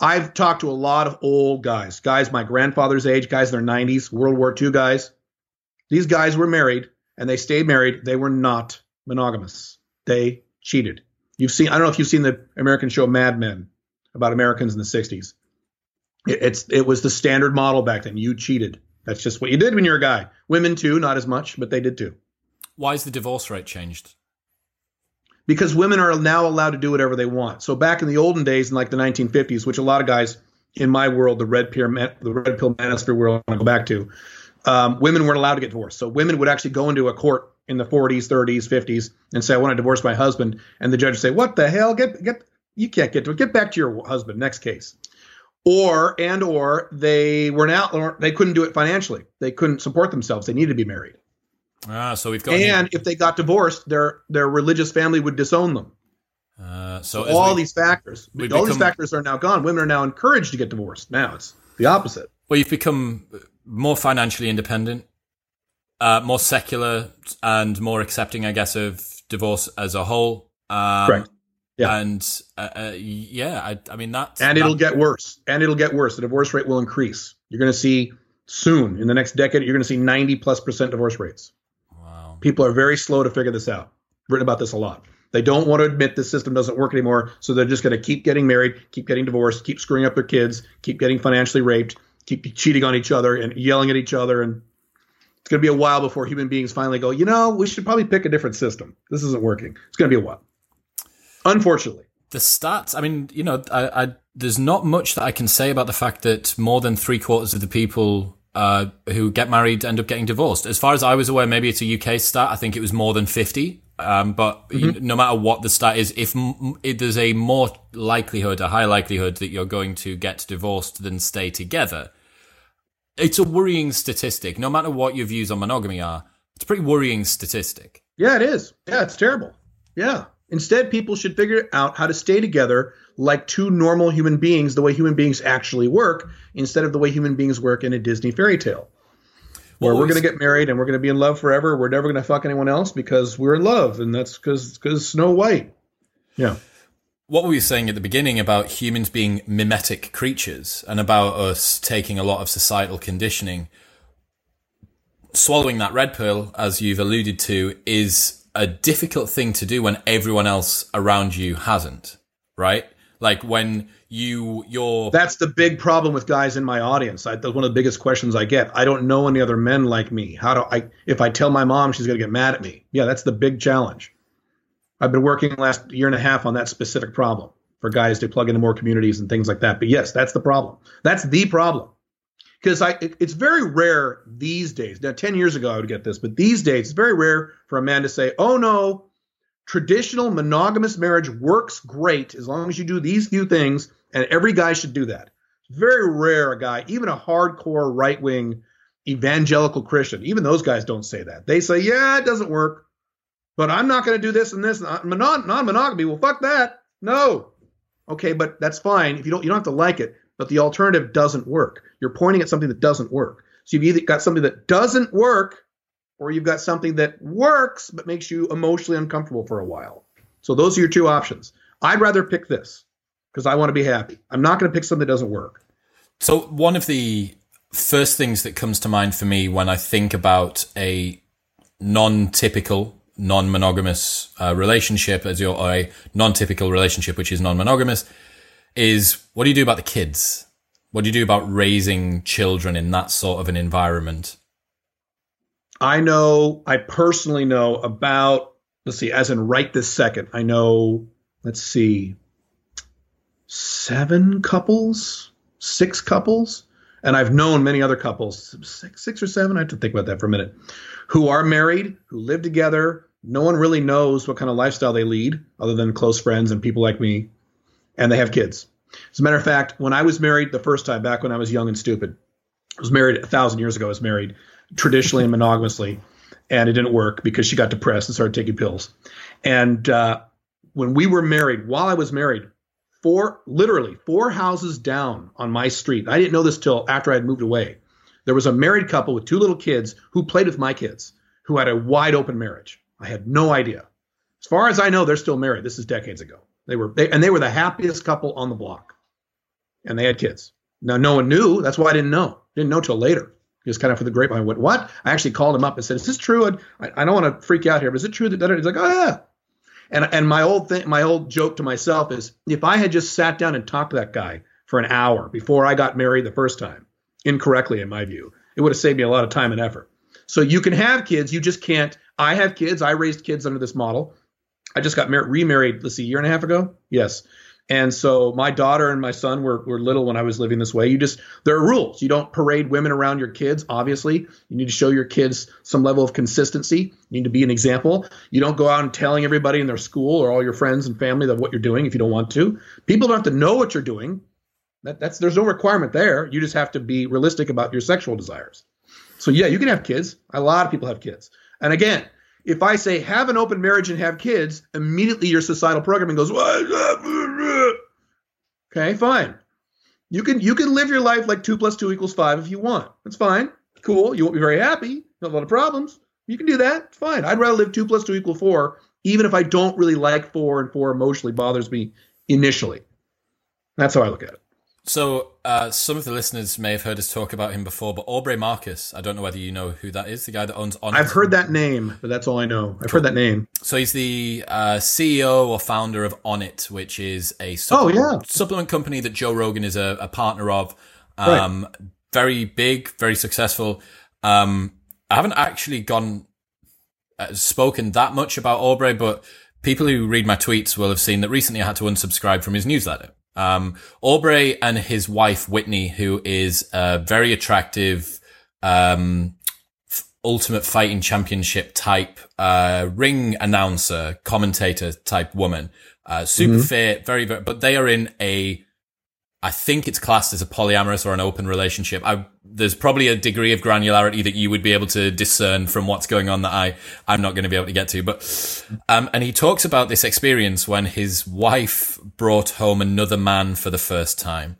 I've talked to a lot of old guys, guys my grandfather's age, guys in their 90s, World War II guys. These guys were married and they stayed married. They were not monogamous. They cheated. You've seen, I don't know if you've seen the American show Mad Men about Americans in the 60s. It, it's it was the standard model back then. You cheated. That's just what you did when you're a guy. Women too, not as much, but they did too. Why is the divorce rate changed? Because women are now allowed to do whatever they want. So back in the olden days, in like the 1950s, which a lot of guys in my world, the red pill, the red pill manosphere world, I want to go back to, um, women weren't allowed to get divorced. So women would actually go into a court in the 40s, 30s, 50s and say, "I want to divorce my husband," and the judge would say, "What the hell? Get get you can't get to it. Get back to your husband. Next case." Or and or they were out. They couldn't do it financially. They couldn't support themselves. They needed to be married. Ah, so we've got. And if they got divorced, their their religious family would disown them. Uh, so, so all we, these factors, all become, these factors are now gone. Women are now encouraged to get divorced. Now it's the opposite. Well, you've become more financially independent, uh, more secular, and more accepting, I guess, of divorce as a whole. Um, Correct. Yeah. And uh, uh, yeah, I, I, mean that. And it'll get worse. And it'll get worse. The divorce rate will increase. You're going to see soon in the next decade. You're going to see 90 plus percent divorce rates. Wow. People are very slow to figure this out. Written about this a lot. They don't want to admit the system doesn't work anymore, so they're just going to keep getting married, keep getting divorced, keep screwing up their kids, keep getting financially raped, keep cheating on each other and yelling at each other and it's going to be a while before human beings finally go, you know, we should probably pick a different system. This isn't working. It's going to be a while. Unfortunately. The stats, I mean, you know, I, I, there's not much that I can say about the fact that more than three quarters of the people uh, who get married end up getting divorced. As far as I was aware, maybe it's a UK stat. I think it was more than 50. Um, but mm-hmm. no matter what the stat is, if, if there's a more likelihood, a high likelihood that you're going to get divorced than stay together, it's a worrying statistic. No matter what your views on monogamy are, it's a pretty worrying statistic. Yeah, it is. Yeah, it's terrible. Yeah. Instead, people should figure out how to stay together like two normal human beings, the way human beings actually work, instead of the way human beings work in a Disney fairy tale. Where well, we're going to get married and we're going to be in love forever. We're never going to fuck anyone else because we're in love, and that's because because Snow White. Yeah. What were you saying at the beginning about humans being mimetic creatures and about us taking a lot of societal conditioning? Swallowing that red pill, as you've alluded to, is a difficult thing to do when everyone else around you hasn't, right? Like when you, you're. That's the big problem with guys in my audience. I, that's one of the biggest questions I get. I don't know any other men like me. How do I, if I tell my mom, she's going to get mad at me. Yeah, that's the big challenge. I've been working last year and a half on that specific problem for guys to plug into more communities and things like that. But yes, that's the problem. That's the problem. Because I, it, it's very rare these days. Now, 10 years ago, I would get this, but these days, it's very rare for a man to say, oh no, traditional monogamous marriage works great as long as you do these few things, and every guy should do that. Very rare a guy, even a hardcore right wing evangelical Christian, even those guys don't say that. They say, yeah, it doesn't work, but I'm not going to do this and this. Uh, non monogamy, well, fuck that. No. Okay, but that's fine. If you don't, you don't have to like it, but the alternative doesn't work. You're pointing at something that doesn't work. So you've either got something that doesn't work or you've got something that works but makes you emotionally uncomfortable for a while. So those are your two options. I'd rather pick this because I want to be happy. I'm not going to pick something that doesn't work. So one of the first things that comes to mind for me when I think about a non-typical, non-monogamous uh, relationship, as your a non-typical relationship which is non-monogamous, is what do you do about the kids? What do you do about raising children in that sort of an environment? I know, I personally know about, let's see, as in right this second, I know, let's see, seven couples, six couples, and I've known many other couples, six, six or seven, I have to think about that for a minute, who are married, who live together. No one really knows what kind of lifestyle they lead other than close friends and people like me, and they have kids. As a matter of fact, when I was married the first time, back when I was young and stupid, I was married a thousand years ago. I was married traditionally and monogamously, and it didn't work because she got depressed and started taking pills. And uh, when we were married, while I was married, four literally four houses down on my street. I didn't know this till after I had moved away. There was a married couple with two little kids who played with my kids, who had a wide open marriage. I had no idea. As far as I know, they're still married. This is decades ago. They were, they, and they were the happiest couple on the block, and they had kids. Now, no one knew. That's why I didn't know. Didn't know till later. Just kind of for the grapevine. I went, what? I actually called him up and said, "Is this true?" I, I don't want to freak out here, but is it true that, that he's like, "Oh yeah." And and my old thing, my old joke to myself is, if I had just sat down and talked to that guy for an hour before I got married the first time, incorrectly in my view, it would have saved me a lot of time and effort. So you can have kids, you just can't. I have kids. I raised kids under this model. I just got mar- remarried, let's see, a year and a half ago. Yes. And so my daughter and my son were, were little when I was living this way. You just, there are rules. You don't parade women around your kids, obviously. You need to show your kids some level of consistency. You need to be an example. You don't go out and telling everybody in their school or all your friends and family that what you're doing if you don't want to. People don't have to know what you're doing. That, that's there's no requirement there. You just have to be realistic about your sexual desires. So yeah, you can have kids. A lot of people have kids. And again, if I say have an open marriage and have kids, immediately your societal programming goes, okay, fine. You can you can live your life like two plus two equals five if you want. That's fine. Cool. You won't be very happy. Have a lot of problems. You can do that. It's fine. I'd rather live two plus two equal four, even if I don't really like four and four emotionally bothers me initially. That's how I look at it. So, uh, some of the listeners may have heard us talk about him before, but Aubrey Marcus, I don't know whether you know who that is, the guy that owns Onnit. I've heard that name, but that's all I know. I've heard that name. So, he's the uh, CEO or founder of Onnit, which is a supplement, oh, yeah. supplement company that Joe Rogan is a, a partner of. Um, right. Very big, very successful. Um, I haven't actually gone, uh, spoken that much about Aubrey, but people who read my tweets will have seen that recently I had to unsubscribe from his newsletter. Um, Aubrey and his wife Whitney, who is a very attractive, um, ultimate fighting championship type, uh, ring announcer, commentator type woman, uh, super mm-hmm. fit, very, very, but they are in a I think it's classed as a polyamorous or an open relationship. I, there's probably a degree of granularity that you would be able to discern from what's going on that I, I'm not going to be able to get to. But, um, and he talks about this experience when his wife brought home another man for the first time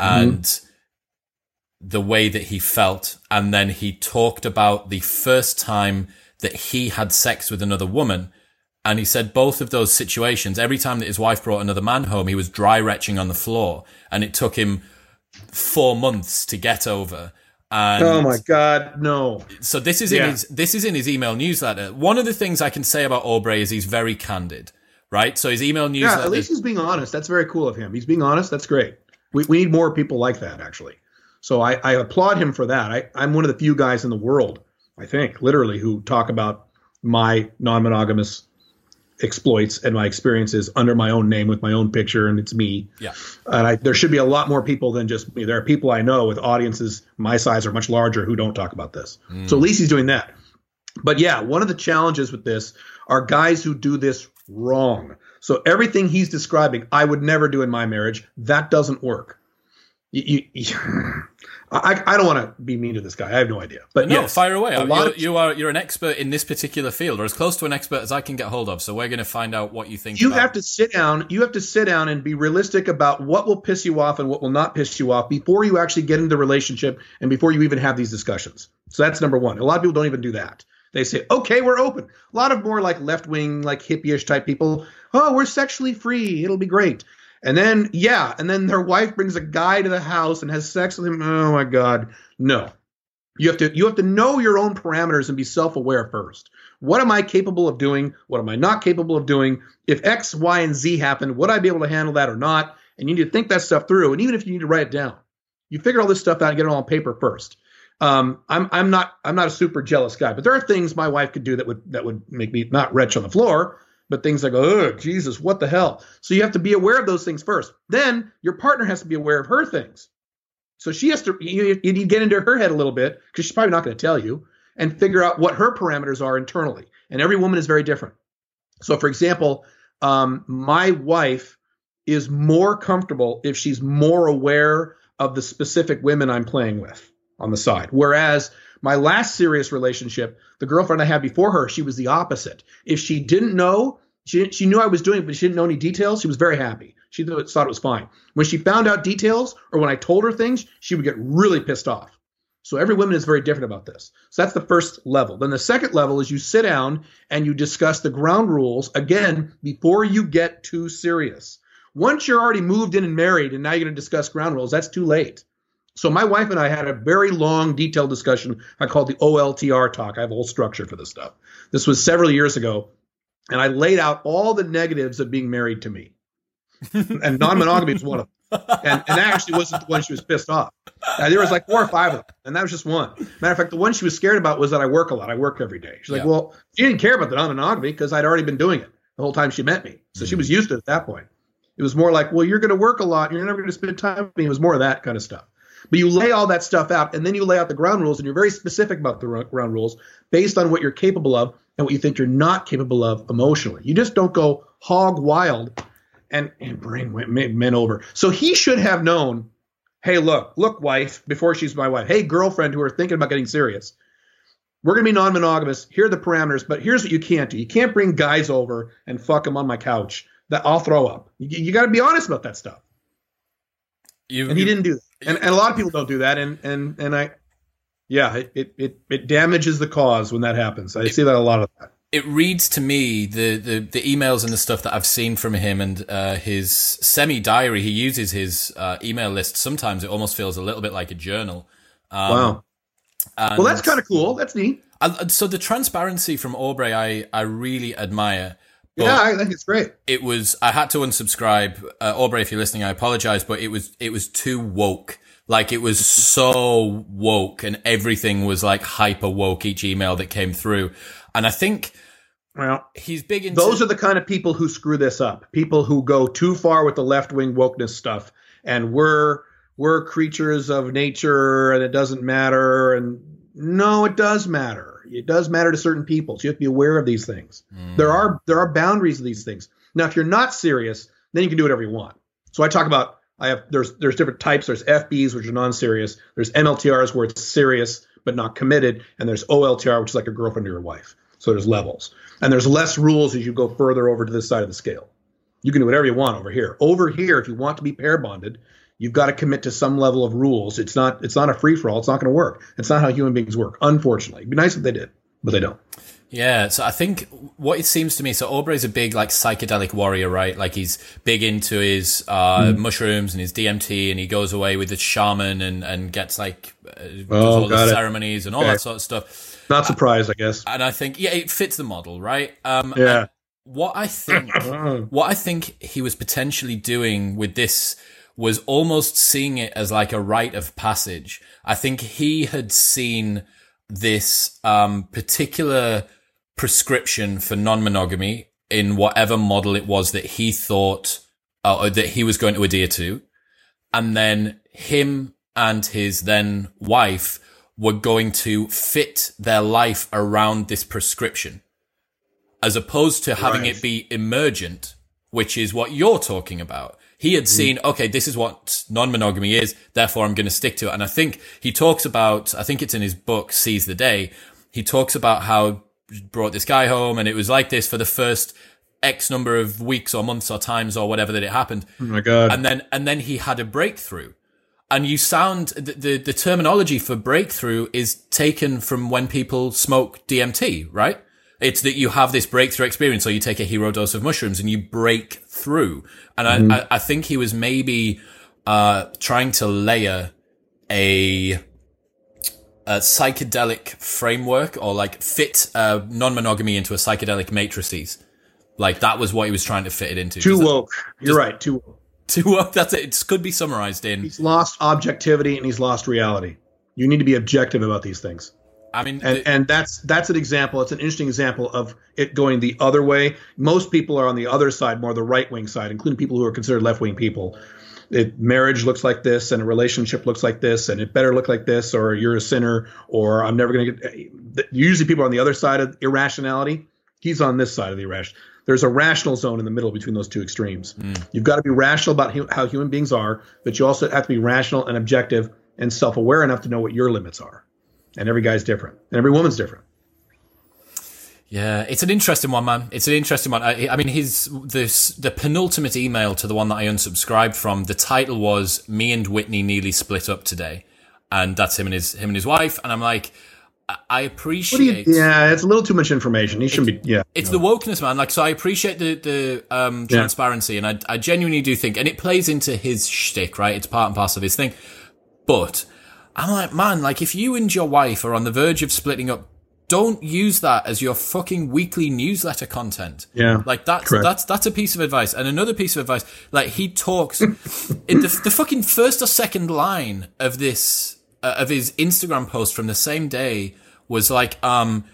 and mm-hmm. the way that he felt. And then he talked about the first time that he had sex with another woman And he said both of those situations, every time that his wife brought another man home, he was dry retching on the floor and it took him four months to get over. And oh my God, no. So this is Yeah. in his this is in his email newsletter. One of the things I can say about Aubrey is he's very candid, right? So his email newsletter. Yeah, at least he's being honest. That's very cool of him. He's being honest. That's great. We, we need more people like that, actually. So I, I applaud him for that. I, I'm one of the few guys in the world, I think, literally, who talk about my non monogamous exploits and my experiences under my own name with my own picture, and it's me. yeah. And I, there should be a lot more people than just me. There are people I know with audiences my size or much larger who don't talk about this. Hmm. So at least he's doing that. But yeah, one of the challenges with this are guys who do this wrong. So everything he's describing, I would never do in my marriage. That doesn't work. You, you, I, I don't want to be mean to this guy. I have no idea. But No, yes, fire away. You, lot of- you are you're an expert in this particular field, or as close to an expert as I can get hold of. So we're going to find out what you think. you about- have to sit down you have to sit down and be realistic about what will piss you off and what will not piss you off before you actually get into the relationship and before you even have these discussions so that's number one a lot of people don't even do that they say okay we're open a lot of more like left-wing like hippie-ish type people oh we're sexually free it'll be great and then yeah and then their wife brings a guy to the house and has sex with him oh my god no you have to you have to know your own parameters and be self-aware first what am I capable of doing? What am I not capable of doing? If X, Y, and Z happen, would I be able to handle that or not? And you need to think that stuff through. And even if you need to write it down, you figure all this stuff out and get it all on paper first. Um, I'm I'm not I'm not a super jealous guy, but there are things my wife could do that would that would make me not retch on the floor, but things like oh Jesus, what the hell? So you have to be aware of those things first. Then your partner has to be aware of her things. So she has to you, you get into her head a little bit because she's probably not going to tell you and figure out what her parameters are internally. And every woman is very different. So, for example, um, my wife is more comfortable if she's more aware of the specific women I'm playing with on the side. Whereas my last serious relationship, the girlfriend I had before her, she was the opposite. If she didn't know, she, she knew I was doing it, but she didn't know any details, she was very happy. She thought thought it was fine. When she found out details or when I told her things, she would get really pissed off. So every woman is very different about this. So that's the first level. Then the second level is you sit down and you discuss the ground rules again before you get too serious. Once you're already moved in and married and now you're going to discuss ground rules, that's too late. So my wife and I had a very long, detailed discussion. I called the OLTR talk. I have a whole structure for this stuff. This was several years ago, and I laid out all the negatives of being married to me. and non-monogamy was one of them. And, and that actually wasn't the one she was pissed off. Uh, there was like four or five of them, and that was just one. Matter of fact, the one she was scared about was that I work a lot. I work every day. She's like, Yeah. well, she didn't care about the non-monogamy because I'd already been doing it the whole time she met me. So she was used to it at that point. It was more like, well, you're going to work a lot. You're never going to spend time with me. It was more of that kind of stuff. But you lay all that stuff out, and then you lay out the ground rules, and you're very specific about the ground rules based on what you're capable of and what you think you're not capable of emotionally. You just don't go hog wild and, and bring men men over. So he should have known, hey, look, look, wife, before she's my wife, hey, girlfriend who are thinking about getting serious. We're going to be non monogamous. Here are the parameters, but here's what you can't do. You can't bring guys over and fuck them on my couch. That I'll throw up. You, you got to be honest about that stuff. You, And he you- didn't do that. And, and a lot of people don't do that. And and and I, yeah, it, it it damages the cause when that happens. I see that a lot of that. it reads to me the, the, the emails and the stuff that I've seen from him and uh, his semi diary. He uses his uh, email list. Sometimes it almost feels a little bit like a journal. Um, Wow. Well, that's kind of cool. That's neat. I, so the transparency from Aubrey, I, I really admire. But yeah, I think it's great. it was I had to unsubscribe. Uh, Aubrey, if you're listening, I apologize, but it was it was too woke. Like it was so woke, and everything was like hyper woke. Each email that came through, and I think Well, he's big into those are the kind of people who screw this up. People who go too far with the left wing wokeness stuff, and we're we're creatures of nature, and it doesn't matter. And no, it does matter. It does matter to certain people. So you have to be aware of these things. Mm. There are there are boundaries of these things. Now, if you're not serious, then you can do whatever you want. So I talk about I have there's there's different types. There's FBs which are non-serious. There's MLTRs where it's serious but not committed, and there's OLTR which is like a girlfriend or your wife. So there's levels, and there's less rules as you go further over to this side of the scale. You can do whatever you want over here. Over here, if you want to be pair bonded, you've got to commit to some level of rules. It's not it's not a free for all. It's not going to work. It's not how human beings work. Unfortunately, it'd be nice if they did, but they don't. Yeah, so I think what it seems to me, so Aubrey's a big like psychedelic warrior, right? Like he's big into his uh, Mm. mushrooms and his DMT, and he goes away with the shaman and and gets like uh, does Oh, all the it. ceremonies and all Okay. that sort of stuff. Not surprised, I guess. And I think yeah, it fits the model, right? Um, Yeah. What I think, what I think he was potentially doing with this was almost seeing it as like a rite of passage. I think he had seen this um, particular prescription for non-monogamy in whatever model it was that he thought uh, or that he was going to adhere to, and then him and his then wife were going to fit their life around this prescription, as opposed to having Right. it be emergent, which is what you're talking about. He had mm-hmm. seen, okay, this is what non-monogamy is, therefore I'm going to stick to it. And I think he talks about, I think it's in his book, Seize the Day, he talks about how brought this guy home and it was like this for the first X number of weeks or months or times or whatever that it happened Oh my god. and then and then he had a breakthrough and you sound the, the the terminology for breakthrough is taken from when people smoke DMT right it's that you have this breakthrough experience or you take a hero dose of mushrooms and you break through and I, I I think he was maybe uh trying to layer a a psychedelic framework or like fit uh, non-monogamy into a psychedelic matrices like that was what he was trying to fit it into too Does that- woke. You're right. Too woke. to work. That's it. It could be summarized in. He's lost objectivity and he's lost reality. You need to be objective about these things. I mean, and and that's that's an example. It's an interesting example of it going the other way. Most people are on the other side, more the right wing side, including people who are considered left wing people. It, marriage looks like this, and a relationship looks like this, and it better look like this, or you're a sinner, or I'm never going to get. Eh, eh, usually, people are on the other side of irrationality. He's on this side of the irrational. There's a rational zone in the middle between those two extremes. Hmm. You've got to be rational about hu- how human beings are, but you also have to be rational and objective and self-aware enough to know what your limits are. And every guy's different, and every woman's different. yeah, it's an interesting one, man. It's an interesting one. I, I mean, his this the penultimate email to the one that I unsubscribed from. The title was "Me and Whitney nearly split up today," and that's him and his him and his wife. And I'm like, I, do you, appreciate. yeah, it's a little too much information. He shouldn't be. Yeah, It's the wokeness, man. Like, so I appreciate the the um, Yeah. transparency, and I, I genuinely do think, and it plays into his shtick, right? It's part and parcel of his thing. But I'm like, man, like if you and your wife are on the verge of splitting up, don't use that as your fucking weekly newsletter content. Yeah, like that's correct. that's that's a piece of advice. And another piece of advice, like he talks in the the fucking first or second line of this uh, of his Instagram post from the same day was like, um.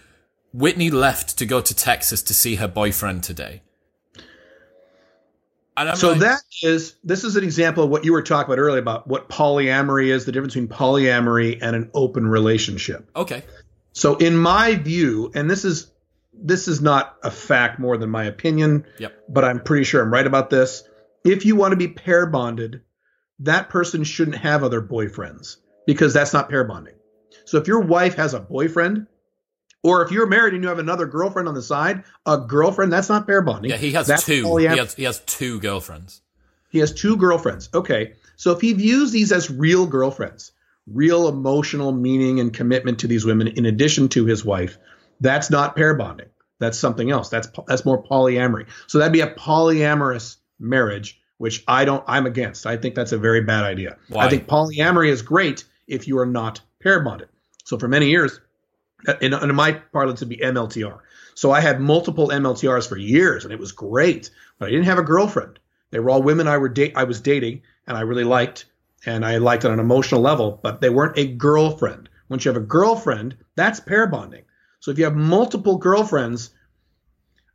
Whitney left to go to Texas to see her boyfriend today. So like, that is this is an example of what you were talking about earlier about what polyamory is, the difference between polyamory and an open relationship. okay, So in my view, and this is this is not a fact more than my opinion, Yep. but I'm pretty sure I'm right about this. If you want to be pair bonded, that person shouldn't have other boyfriends because that's not pair bonding. So if your wife has a boyfriend, or if you're married and you have another girlfriend on the side, a girlfriend, that's not pair bonding. yeah, he has That's two. polyam- He has he has two girlfriends. He has two girlfriends. Okay. So if he views these as real girlfriends, real emotional meaning and commitment to these women in addition to his wife, that's not pair bonding. That's something else. That's that's more polyamory. So that'd be a polyamorous marriage, which I don't I'm against. I think that's a very bad idea. Why? I think polyamory is great if you are not pair bonded. So for many years, in, in my parlance, it'd be MLTR. So I had multiple MLTRs for years, and it was great. But I didn't have a girlfriend. They were all women I were date I was dating, and I really liked, and I liked on an emotional level. But they weren't a girlfriend. Once you have a girlfriend, that's pair bonding. So if you have multiple girlfriends,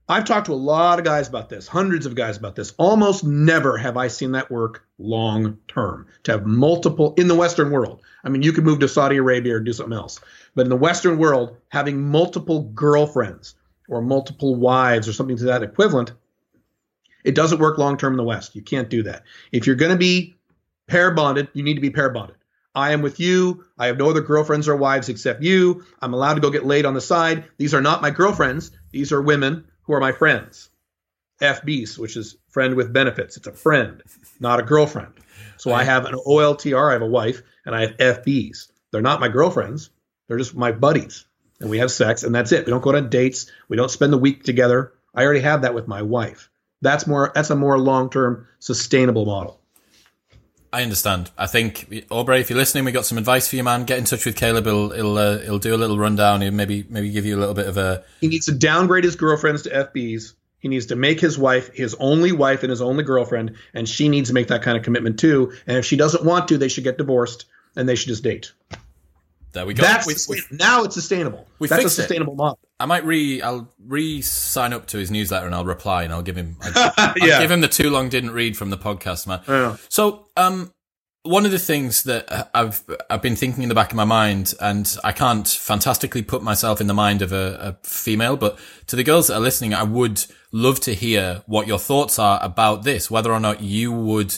I've talked to a lot of guys about this, hundreds of guys about this. Almost never have I seen that work long term to have multiple in the Western world. I mean, you could move to Saudi Arabia or do something else, but in the Western world, having multiple girlfriends or multiple wives or something to that equivalent, it doesn't work long term in the West. You can't do that. If you're going to be pair bonded, you need to be pair bonded. I am with you. I have no other girlfriends or wives except you. I'm allowed to go get laid on the side. These are not my girlfriends. These are women who are my friends. FBs, which is friend with benefits. It's a friend, not a girlfriend. So I have an OLTR, I have a wife, and I have FBs. They're not my girlfriends. They're just my buddies. and we have sex, and that's it. We don't go on dates. We don't spend the week together. I already have that with my wife. That's more. That's a more long term sustainable model. I understand. I think Aubrey, if you're listening, we got some advice for you, man. Get in touch with Caleb. He'll he'll, uh, he'll do a little rundown. He'll maybe maybe give you a little bit of a. He needs to downgrade his girlfriends to FBs. He needs to make his wife his only wife and his only girlfriend, and she needs to make that kind of commitment too. And if she doesn't want to, they should get divorced and they should just date. There we go. That's we, we, now it's sustainable. We That's a it. sustainable model. I might re I'll re sign up to his newsletter and I'll reply and I'll give him I'll, I'll give him the too long didn't read from the podcast, man. Yeah. So, um, one of the things that I've I've been thinking in the back of my mind, and I can't fantastically put myself in the mind of a, a female, but to the girls that are listening, I would love to hear what your thoughts are about this, whether or not you would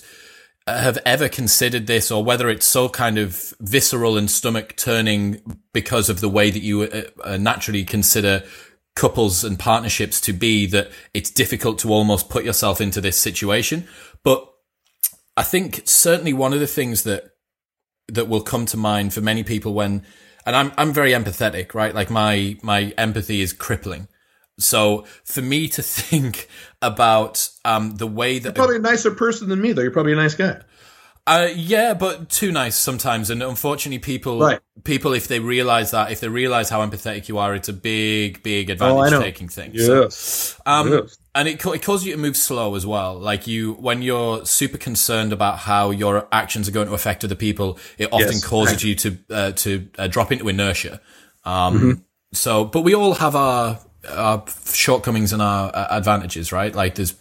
have ever considered this, or whether it's so kind of visceral and stomach turning because of the way that you uh, uh, naturally consider couples and partnerships to be that it's difficult to almost put yourself into this situation. But I think certainly one of the things that that will come to mind for many people when and I'm I'm very empathetic, right? Like my my empathy is crippling. So for me to think about um the way that Probably a nicer person than me, though. You're probably a nice guy. uh, yeah, but too nice sometimes, and unfortunately, people, Right. people, if they realize that, if they realize how empathetic you are, it's a big, big Oh, advantage know. taking thing. So, Yes. um, Yes. and it, it causes you to move slow as well. Like you, when you're super concerned about how your actions are going to affect other people, it often Yes. causes you to uh, to uh, drop into inertia. Um, Mm-hmm. So, but we all have our our shortcomings and our uh, advantages, right? Like there's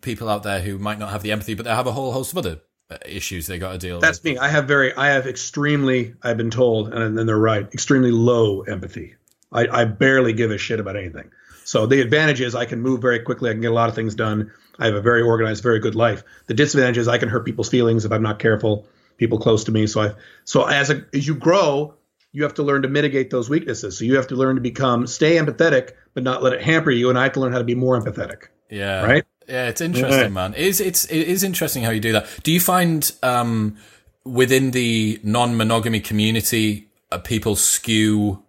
people out there who might not have the empathy, but they have a whole host of other uh, issues they got to deal with. That's me. I have very, I have extremely, I've been told, and then they're right, extremely low empathy. I, I barely give a shit about anything. So the advantage is I can move very quickly. I can get a lot of things done. I have a very organized, very good life. The disadvantage is I can hurt people's feelings if I'm not careful. People close to me. So I, so as a, as you grow, you have to learn to mitigate those weaknesses. So you have to learn to become, stay empathetic, but not let it hamper you. And I have to learn how to be more empathetic. Yeah. Right? Yeah, it's interesting, man. It is it's it is interesting how you do that. Do you find um within the non-monogamy community uh, people skew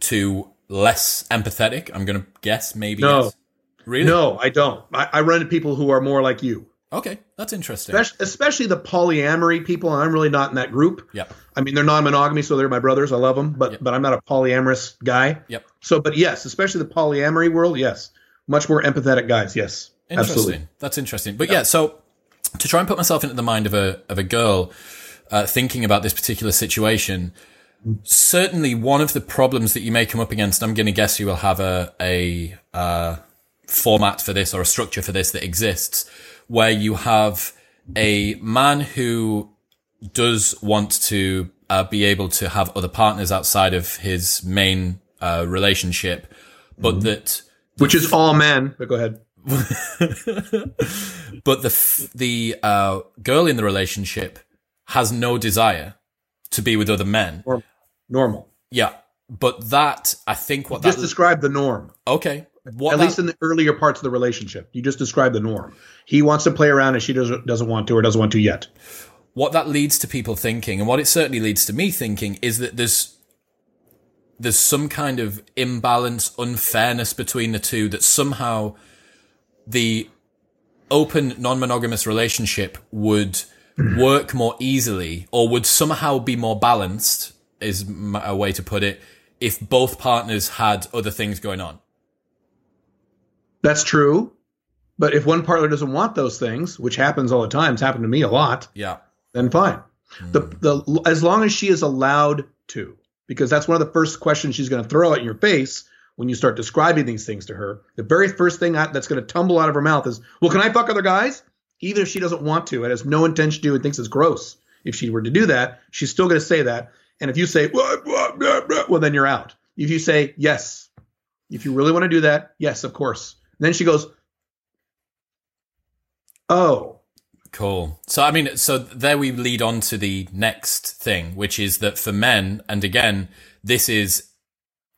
to less empathetic? I'm going to guess maybe No. yes. Really? No, I don't. I, I run into people who are more like you. Okay, that's interesting. especially, especially the polyamory people. And I'm really not in that group. Yep. I mean, they're non-monogamy, so they're my brothers. I love them, but Yep. but I'm not a polyamorous guy. Yep. So, but yes, especially the polyamory world, yes, much more empathetic guys. Yes, Interesting. absolutely. That's interesting. But yeah, so to try and put myself into the mind of a of a girl uh, thinking about this particular situation, certainly one of the problems that you may come up against, I'm going to guess you will have a a uh, format for this or a structure for this that exists, where you have a man who does want to uh, be able to have other partners outside of his main uh, relationship, but that Which is all men. But go ahead. but the f- the uh, girl in the relationship has no desire to be with other men. Normal. Yeah, but that I think what Just that describe the norm. okay. What At that- least in the earlier parts of the relationship, you just describe the norm. He wants to play around, and she doesn't doesn't want to, or doesn't want to yet. what that leads to people thinking, and what it certainly leads to me thinking, is that there's there's some kind of imbalance, unfairness between the two. That somehow the open non-monogamous relationship would work more easily, or would somehow be more balanced, is a way to put it, if both partners had other things going on. That's true. But if one partner doesn't want those things, which happens all the time, it's happened to me a lot, Yeah, then fine. The hmm. the as long as she is allowed to, because that's one of the first questions she's going to throw at your face when you start describing these things to her. The very first thing out- that's going to tumble out of her mouth is, "Well, can I fuck other guys?" Even if she doesn't want to and has no intention to and thinks it's gross. If she were to do that, she's still going to say that. And if you say, "What, what, blah, blah," well, then you're out. If you say yes, if you really want to do that, yes, of course. Then she goes, "Oh." Cool. So, I mean, so there we lead on to the next thing, which is that for men, and again, this is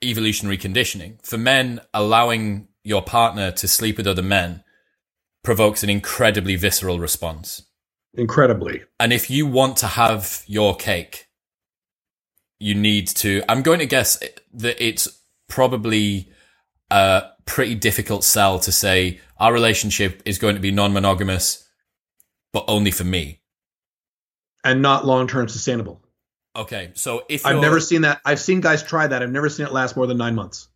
evolutionary conditioning. For men, allowing your partner to sleep with other men provokes an incredibly visceral response. Incredibly. And if you want to have your cake, you need to. I'm going to guess that it's probably a pretty difficult sell to say our relationship is going to be non-monogamous, but only for me. and not long term sustainable. Okay, so if I've never seen that. I've seen guys try that. I've never seen it last more than nine months.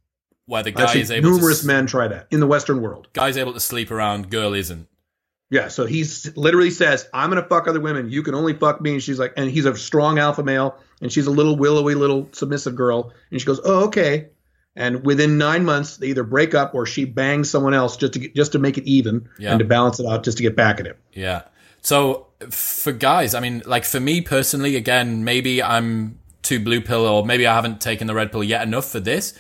where the I've seen is able numerous to men try that in the Western world. guy's able to sleep around, girl isn't. Yeah, so he's literally says, "I'm gonna fuck other women. You can only fuck me." And she's like, and he's a strong alpha male, and she's a little willowy little submissive girl, and she goes, "Oh, okay." And within nine months, they either break up or she bangs someone else just to get, just to make it even Yeah. and to balance it out, just to get back at him. Yeah. So for guys, I mean, like for me personally, again, maybe I'm too blue pill or maybe I haven't taken the red pill yet enough for this.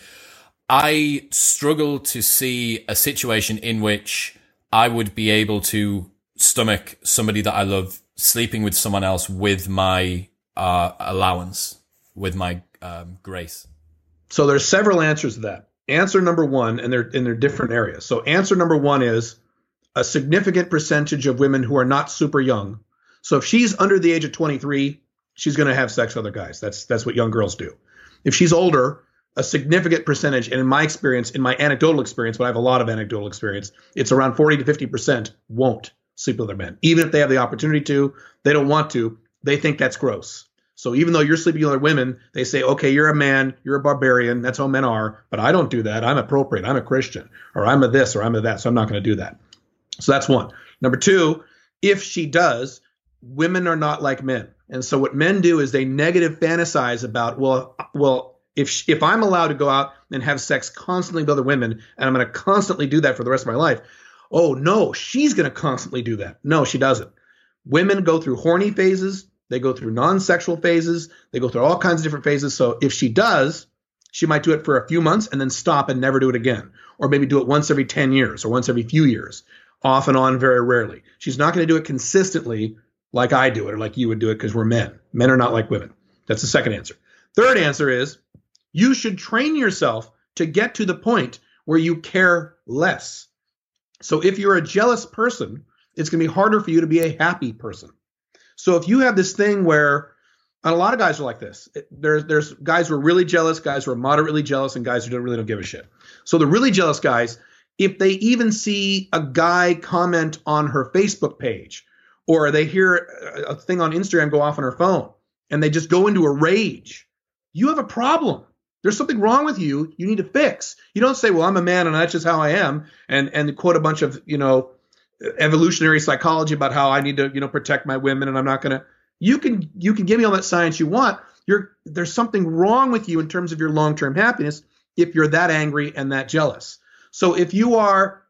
I struggle to see a situation in which I would be able to stomach somebody that I love sleeping with someone else with my uh, allowance, with my um, grace. So there's several answers to that. Answer number one, and they're in their different areas. So answer number one is a significant percentage of women who are not super young. So if she's under the age of 23, she's going to have sex with other guys. That's that's what young girls do. If she's older, a significant percentage, and in my experience, in my anecdotal experience, but I have a lot of anecdotal experience, it's around 40 to 50 percent won't sleep with other men, even if they have the opportunity to. They don't want to. They think that's gross. So even though you're sleeping with other women, they say, okay, you're a man, you're a barbarian. That's how men are. But I don't do that. I'm appropriate. I'm a Christian, or I'm a this, or I'm a that. So I'm not going to do that. So that's one. Number two, if she does, women are not like men. And so what men do is they negative fantasize about, well, well, if sh- if I'm allowed to go out and have sex constantly with other women, and I'm going to constantly do that for the rest of my life, oh no, she's going to constantly do that. No, she doesn't. Women go through horny phases, they go through non-sexual phases, they go through all kinds of different phases. So if she does, she might do it for a few months and then stop and never do it again, or maybe do it once every 10 years or once every few years, off and on very rarely. She's not going to do it consistently like I do it or like you would do it because we're men. Men are not like women. That's the second answer. Third answer is you should train yourself to get to the point where you care less. So if you're a jealous person, it's going to be harder for you to be a happy person. So if you have this thing where, and a lot of guys are like this. There's there's guys who are really jealous, guys who are moderately jealous, and guys who don't really don't give a shit. So the really jealous guys, if they even see a guy comment on her Facebook page, or they hear a thing on Instagram go off on her phone, and they just go into a rage, you have a problem. There's something wrong with you. You need to fix. You don't say, "Well, I'm a man and that's just how I am," and and quote a bunch of you know evolutionary psychology about how I need to you know protect my women and I'm not going to. You can you can give me all that science you want. You're there's something wrong with you in terms of your long term happiness if you're that angry and that jealous. So if you are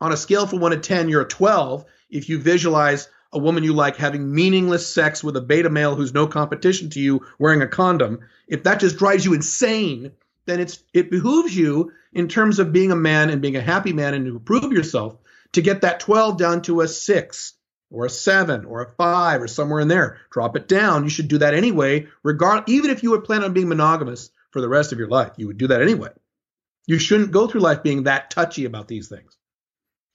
on a scale from one to ten, you're a 12. If you visualize a woman you like having meaningless sex with a beta male who's no competition to you wearing a condom, if that just drives you insane, then it's it behooves you in terms of being a man and being a happy man and to prove yourself to get that 12 down to a 6 or a 7 or a 5 or somewhere in there. Drop it down. You should do that anyway, regard even if you would plan on being monogamous for the rest of your life. You would do that anyway. You shouldn't go through life being that touchy about these things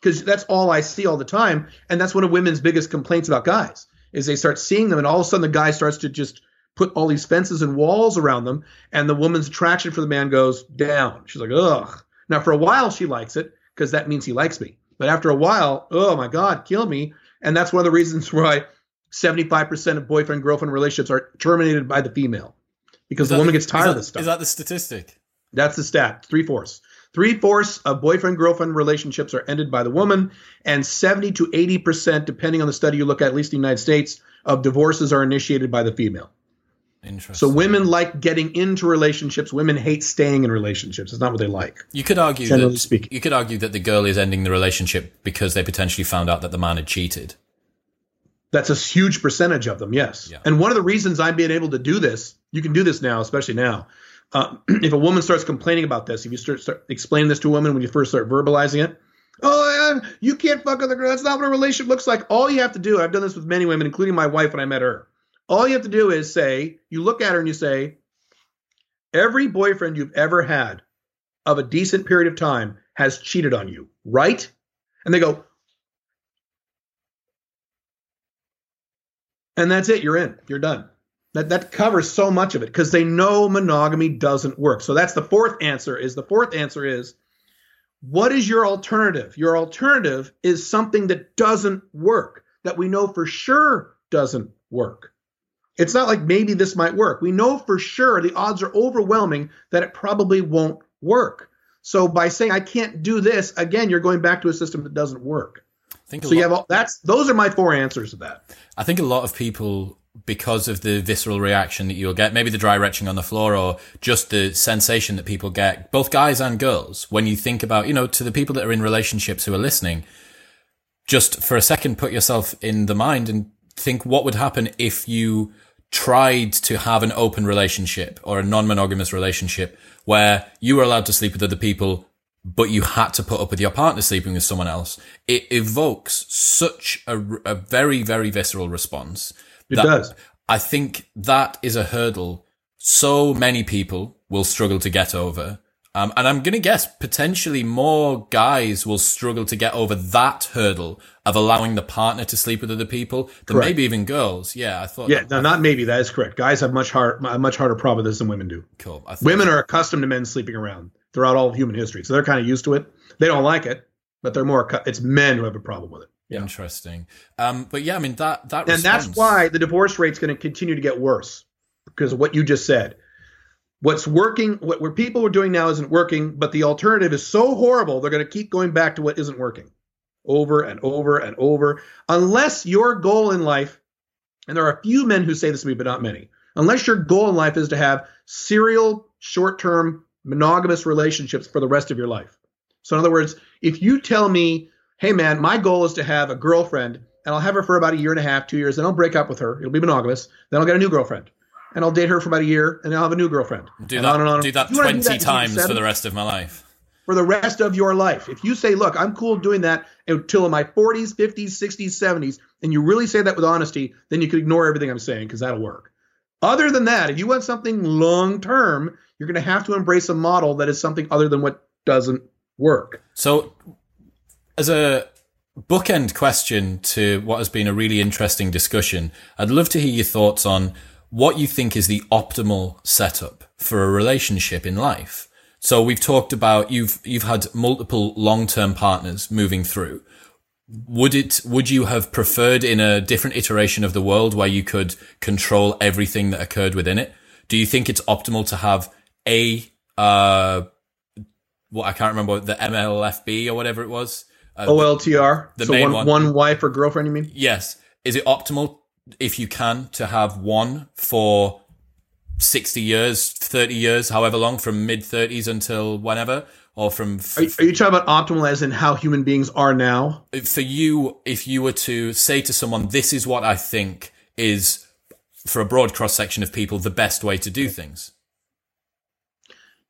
because that's all I see all the time, and that's one of women's biggest complaints about guys is they start seeing them, and all of a sudden the guy starts to just put all these fences and walls around them, and the woman's attraction for the man goes down. She's like, ugh. Now for a while she likes it because that means he likes me, but after a while, oh my god, kill me, and that's one of the reasons why 75% of boyfriend girlfriend relationships are terminated by the female because the woman the- gets tired is of that- this stuff. Is that the statistic? That's the stat. Three fourths. Three fourths of boyfriend girlfriend relationships are ended by the woman, and 70 to 80%, depending on the study you look at, at least in the United States, of divorces are initiated by the female. Interesting. So women like getting into relationships. Women hate staying in relationships. It's not what they like. You could argue Generally that speaking. you could argue that the girl is ending the relationship because they potentially found out that the man had cheated. That's a huge percentage of them, yes. Yeah. And one of the reasons I'm being able to do this, you can do this now, especially now. Uh, if a woman starts complaining about this, if you start, start explaining this to a woman when you first start verbalizing it, oh, you can't fuck other girls. That's not what a relationship looks like. All you have to do, I've done this with many women, including my wife when I met her. All you have to do is say, you look at her and you say, every boyfriend you've ever had of a decent period of time has cheated on you, right? And they go, and that's it. You're in. You're done. That that covers so much of it because they know monogamy doesn't work. So that's the fourth answer. Is the fourth answer is what is your alternative? Your alternative is something that doesn't work, that we know for sure doesn't work. It's not like maybe this might work. We know for sure the odds are overwhelming that it probably won't work. So by saying I can't do this, again, you're going back to a system that doesn't work. I think so. you have all, that's those are my four answers to that. I think a lot of people, because of the visceral reaction that you'll get, maybe the dry retching on the floor, or just the sensation that people get, both guys and girls, when you think about, you know, to the people that are in relationships who are listening, just for a second, put yourself in the mind and think what would happen if you tried to have an open relationship or a non-monogamous relationship where you were allowed to sleep with other people, but you had to put up with your partner sleeping with someone else, it evokes such a, a very, very visceral response. It does. I think that is a hurdle so many people will struggle to get over. Um, and I'm going to guess potentially more guys will struggle to get over that hurdle of allowing the partner to sleep with other people than correct. maybe even girls. Yeah, I thought. Yeah, that, no, not maybe. That is correct. Guys have much hard, a much harder problem with this than women do. Cool. Women are accustomed to men sleeping around throughout all of human history, so they're kind of used to it. They don't like it, but they're more. It's men who have a problem with it. Yeah. Interesting. Um, but yeah, I mean that that. And response... that's why the divorce rate's going to continue to get worse because of what you just said what's working, what people are doing now isn't working, but the alternative is so horrible, they're going to keep going back to what isn't working over and over and over. Unless your goal in life, and there are a few men who say this to me, but not many, unless your goal in life is to have serial, short term, monogamous relationships for the rest of your life. So, in other words, if you tell me, hey man, my goal is to have a girlfriend and I'll have her for about a year and a half, two years, then I'll break up with her, it'll be monogamous, then I'll get a new girlfriend and I'll date her for about a year, and I'll have a new girlfriend. Do that, on and on. Do that twenty do that times for the rest of my life. For the rest of your life, if you say, "Look, I'm cool doing that until in my 40s, 50s, 60s, 70s," and you really say that with honesty, then you can ignore everything I'm saying because that'll work. Other than that, if you want something long term, you're going to have to embrace a model that is something other than what doesn't work. So, as a bookend question to what has been a really interesting discussion, I'd love to hear your thoughts on what you think is the optimal setup for a relationship in life. So we've talked about you've you've had multiple long-term partners moving through. Would it would you have preferred in a different iteration of the world where you could control everything that occurred within it? Do you think it's optimal to have a uh what I can't remember the MLFB or whatever it was? Uh, OLTR. The, the so main one, one, one wife or girlfriend you mean? Yes. Is it optimal if you can, to have one for 60 years, 30 years, however long, from mid 30s until whenever, or from. F- are, you, are, you, talking about optimal as in how human beings are now? For you, if you were to say to someone, this is what I think is, for a broad cross section of people, the best way to do things.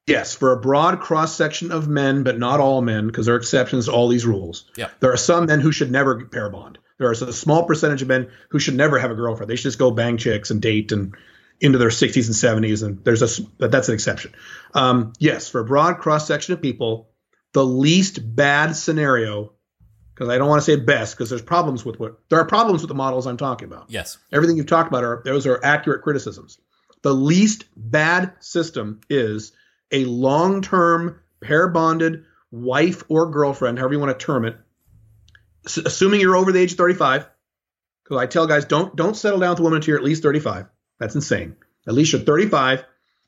Yes, for a broad cross section of men, but not all men, because there are exceptions to all these rules. Yeah. There are some men who should never pair bond. There are a small percentage of men who should never have a girlfriend. They should just go bang chicks and date and into their 60s and 70s. And there's a that's an exception. Um, yes, for a broad cross section of people, the least bad scenario, because I don't want to say best, because there's problems with what there are problems with the models I'm talking about. Yes, everything you've talked about are those are accurate criticisms. The least bad system is a long-term pair bonded wife or girlfriend, however you want to term it, assuming you're over the age of 35, because I tell guys don't don't settle down with a woman until you're at least 35. That's insane. At least you're 35.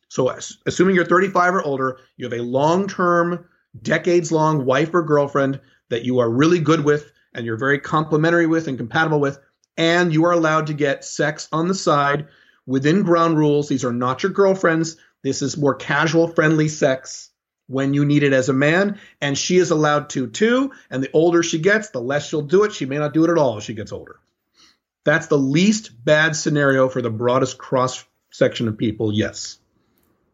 So assuming you're 35 or older, you have a long-term, decades-long wife or girlfriend that you are really good with and you're very complementary with and compatible with, and you are allowed to get sex on the side within ground rules. These are not your girlfriends. This is more casual, friendly sex when you need it as a man, and she is allowed to too. And the older she gets, the less she'll do it. She may not do it at all as she gets older. That's the least bad scenario for the broadest cross section of people, yes.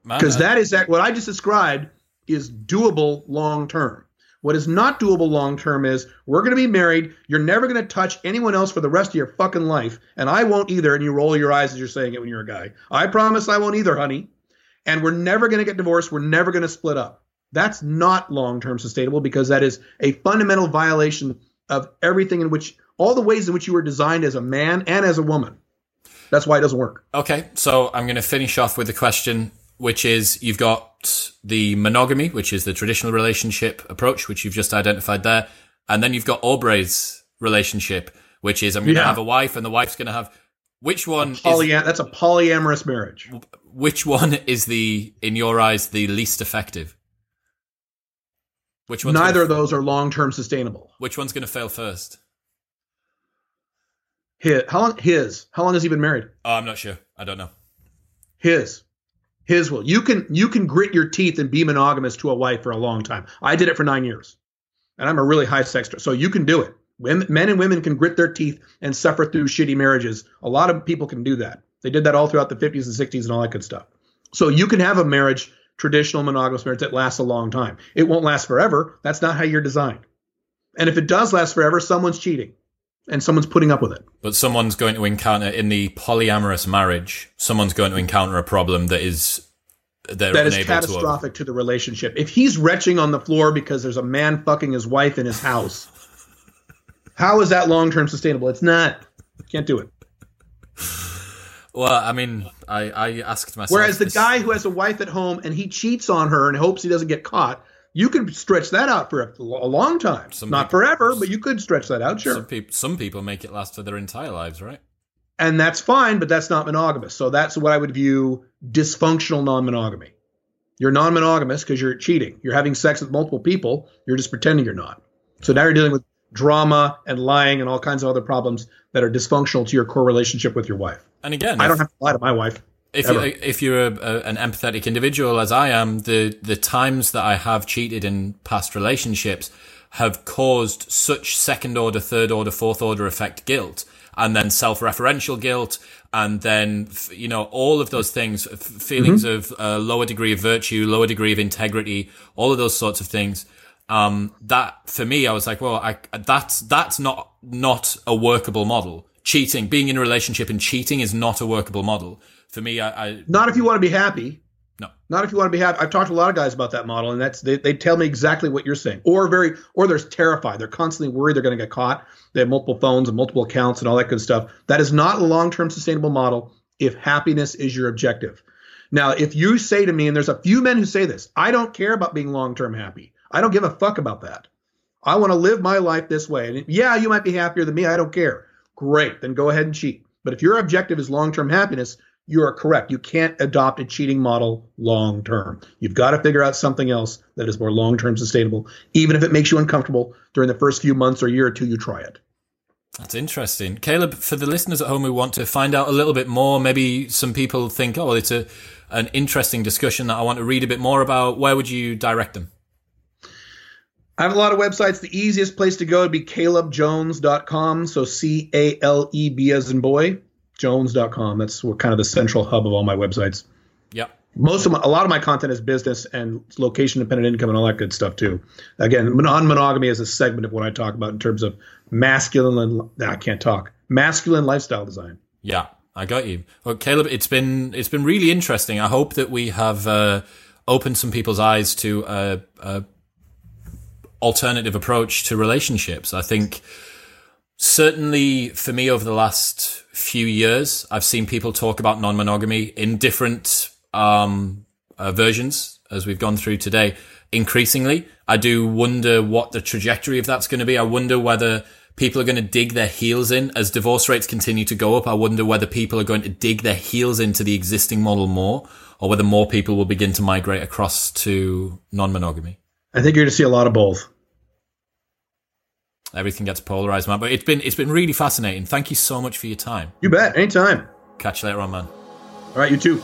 Because that is that what I just described is doable long term. What is not doable long term is we're going to be married. You're never going to touch anyone else for the rest of your fucking life, and I won't either. And you roll your eyes as you're saying it when you're a guy. I promise I won't either, honey. And we're never going to get divorced. We're never going to split up. That's not long term sustainable because that is a fundamental violation of everything in which all the ways in which you were designed as a man and as a woman. That's why it doesn't work. Okay, so I'm going to finish off with the question, which is you've got the monogamy, which is the traditional relationship approach, which you've just identified there, and then you've got Aubrey's relationship, which is I'm going to have a wife, and the wife's going to have which one is that's a polyamorous marriage. which one is the in your eyes the least effective? Which one's Neither of those are long term sustainable. Which one's going to fail first? His, how long? His. How long has he been married? Oh, I'm not sure. I don't know. His. His will. You can you can grit your teeth and be monogamous to a wife for a long time. I did it for nine years, and I'm a really high sex. So you can do it. Women, men and women can grit their teeth and suffer through shitty marriages. A lot of people can do that. They did that all throughout the 50s and 60s and all that good stuff. So you can have a marriage, traditional monogamous marriage that lasts a long time. It won't last forever. That's not how you're designed. And if it does last forever, someone's cheating, and someone's putting up with it. But someone's going to encounter in the polyamorous marriage. Someone's going to encounter a problem that is that is unable to catastrophic to the relationship. If he's retching on the floor because there's a man fucking his wife in his house, how is that long term sustainable? It's not. Can't do it. Well, I mean, I, I asked myself. Whereas the this- guy who has a wife at home and he cheats on her and hopes he doesn't get caught, you could stretch that out for a, a long time. Some Not people- forever, but you could stretch that out, sure. some people, some people make it last for their entire lives, right? and that's fine, but that's not monogamous. So that's what I would view dysfunctional non monogamy. You're non monogamous because you're cheating. You're having sex with multiple people. You're just pretending you're not. So now you're dealing with drama and lying and all kinds of other problems that are dysfunctional to your core relationship with your wife. And again, I don't have to lie to my wife. if you, if you're a, a, an empathetic individual as I am, the the times that I have cheated in past relationships have caused such second order, third order, fourth order effect guilt, and then self referential guilt, and then you know all of those things, feelings Mm-hmm. of uh, lower degree of virtue, lower degree of integrity, all of those sorts of things. Um, that for me, I was like, well, I, that's that's not not a workable model. Cheating, being in a relationship and cheating is not a workable model. For me, I, I Not if you want to be happy. No. Not if you want to be happy. I've talked to a lot of guys about that model, and that's they, they tell me exactly what you're saying. Or very or they're terrified. They're constantly worried they're going to get caught. They have multiple phones and multiple accounts and all that good stuff. That is not a long-term sustainable model if happiness is your objective. Now, if you say to me, and there's a few men who say this, I don't care about being long-term happy. I don't give a fuck about that. I want to live my life this way. And yeah, you might be happier than me. I don't care. Great. Then go ahead and cheat. But if your objective is long term happiness, you are correct. You can't adopt a cheating model long term. You've got to figure out something else that is more long term sustainable, even if it makes you uncomfortable during the first few months or year or two you try it. That's interesting. Caleb, for the listeners at home who want to find out a little bit more, maybe some people think, oh, well, it's a, an interesting discussion that I want to read a bit more about. Where would you direct them? I have a lot of websites. The easiest place to go would be calebjones.com. So C A L E B as in boy, jones.com. That's what kind of the central hub of all my websites. Yep. most of my, a lot of my content is business and location dependent income and all that good stuff too. Again, non-monogamy is a segment of what I talk about in terms of masculine and I can't talk masculine lifestyle design. Yeah, I got you. Well, Caleb, it's been it's been really interesting. I hope that we have uh, opened some people's eyes to a, a alternative approach to relationships. I think certainly for me over the last few years, I've seen people talk about non-monogamy in different um, uh, versions as we've gone through today. Increasingly, I do wonder what the trajectory of that's going to be. I wonder whether people are going to dig their heels in as divorce rates continue to go up. I wonder whether people are going to dig their heels into the existing model more, or whether more people will begin to migrate across to non-monogamy. I think you're going to see a lot of both. Everything gets polarized, man. But it's been it's been really fascinating. Thank you so much for your time. You bet. Anytime. Catch you later on, man. All right, you too.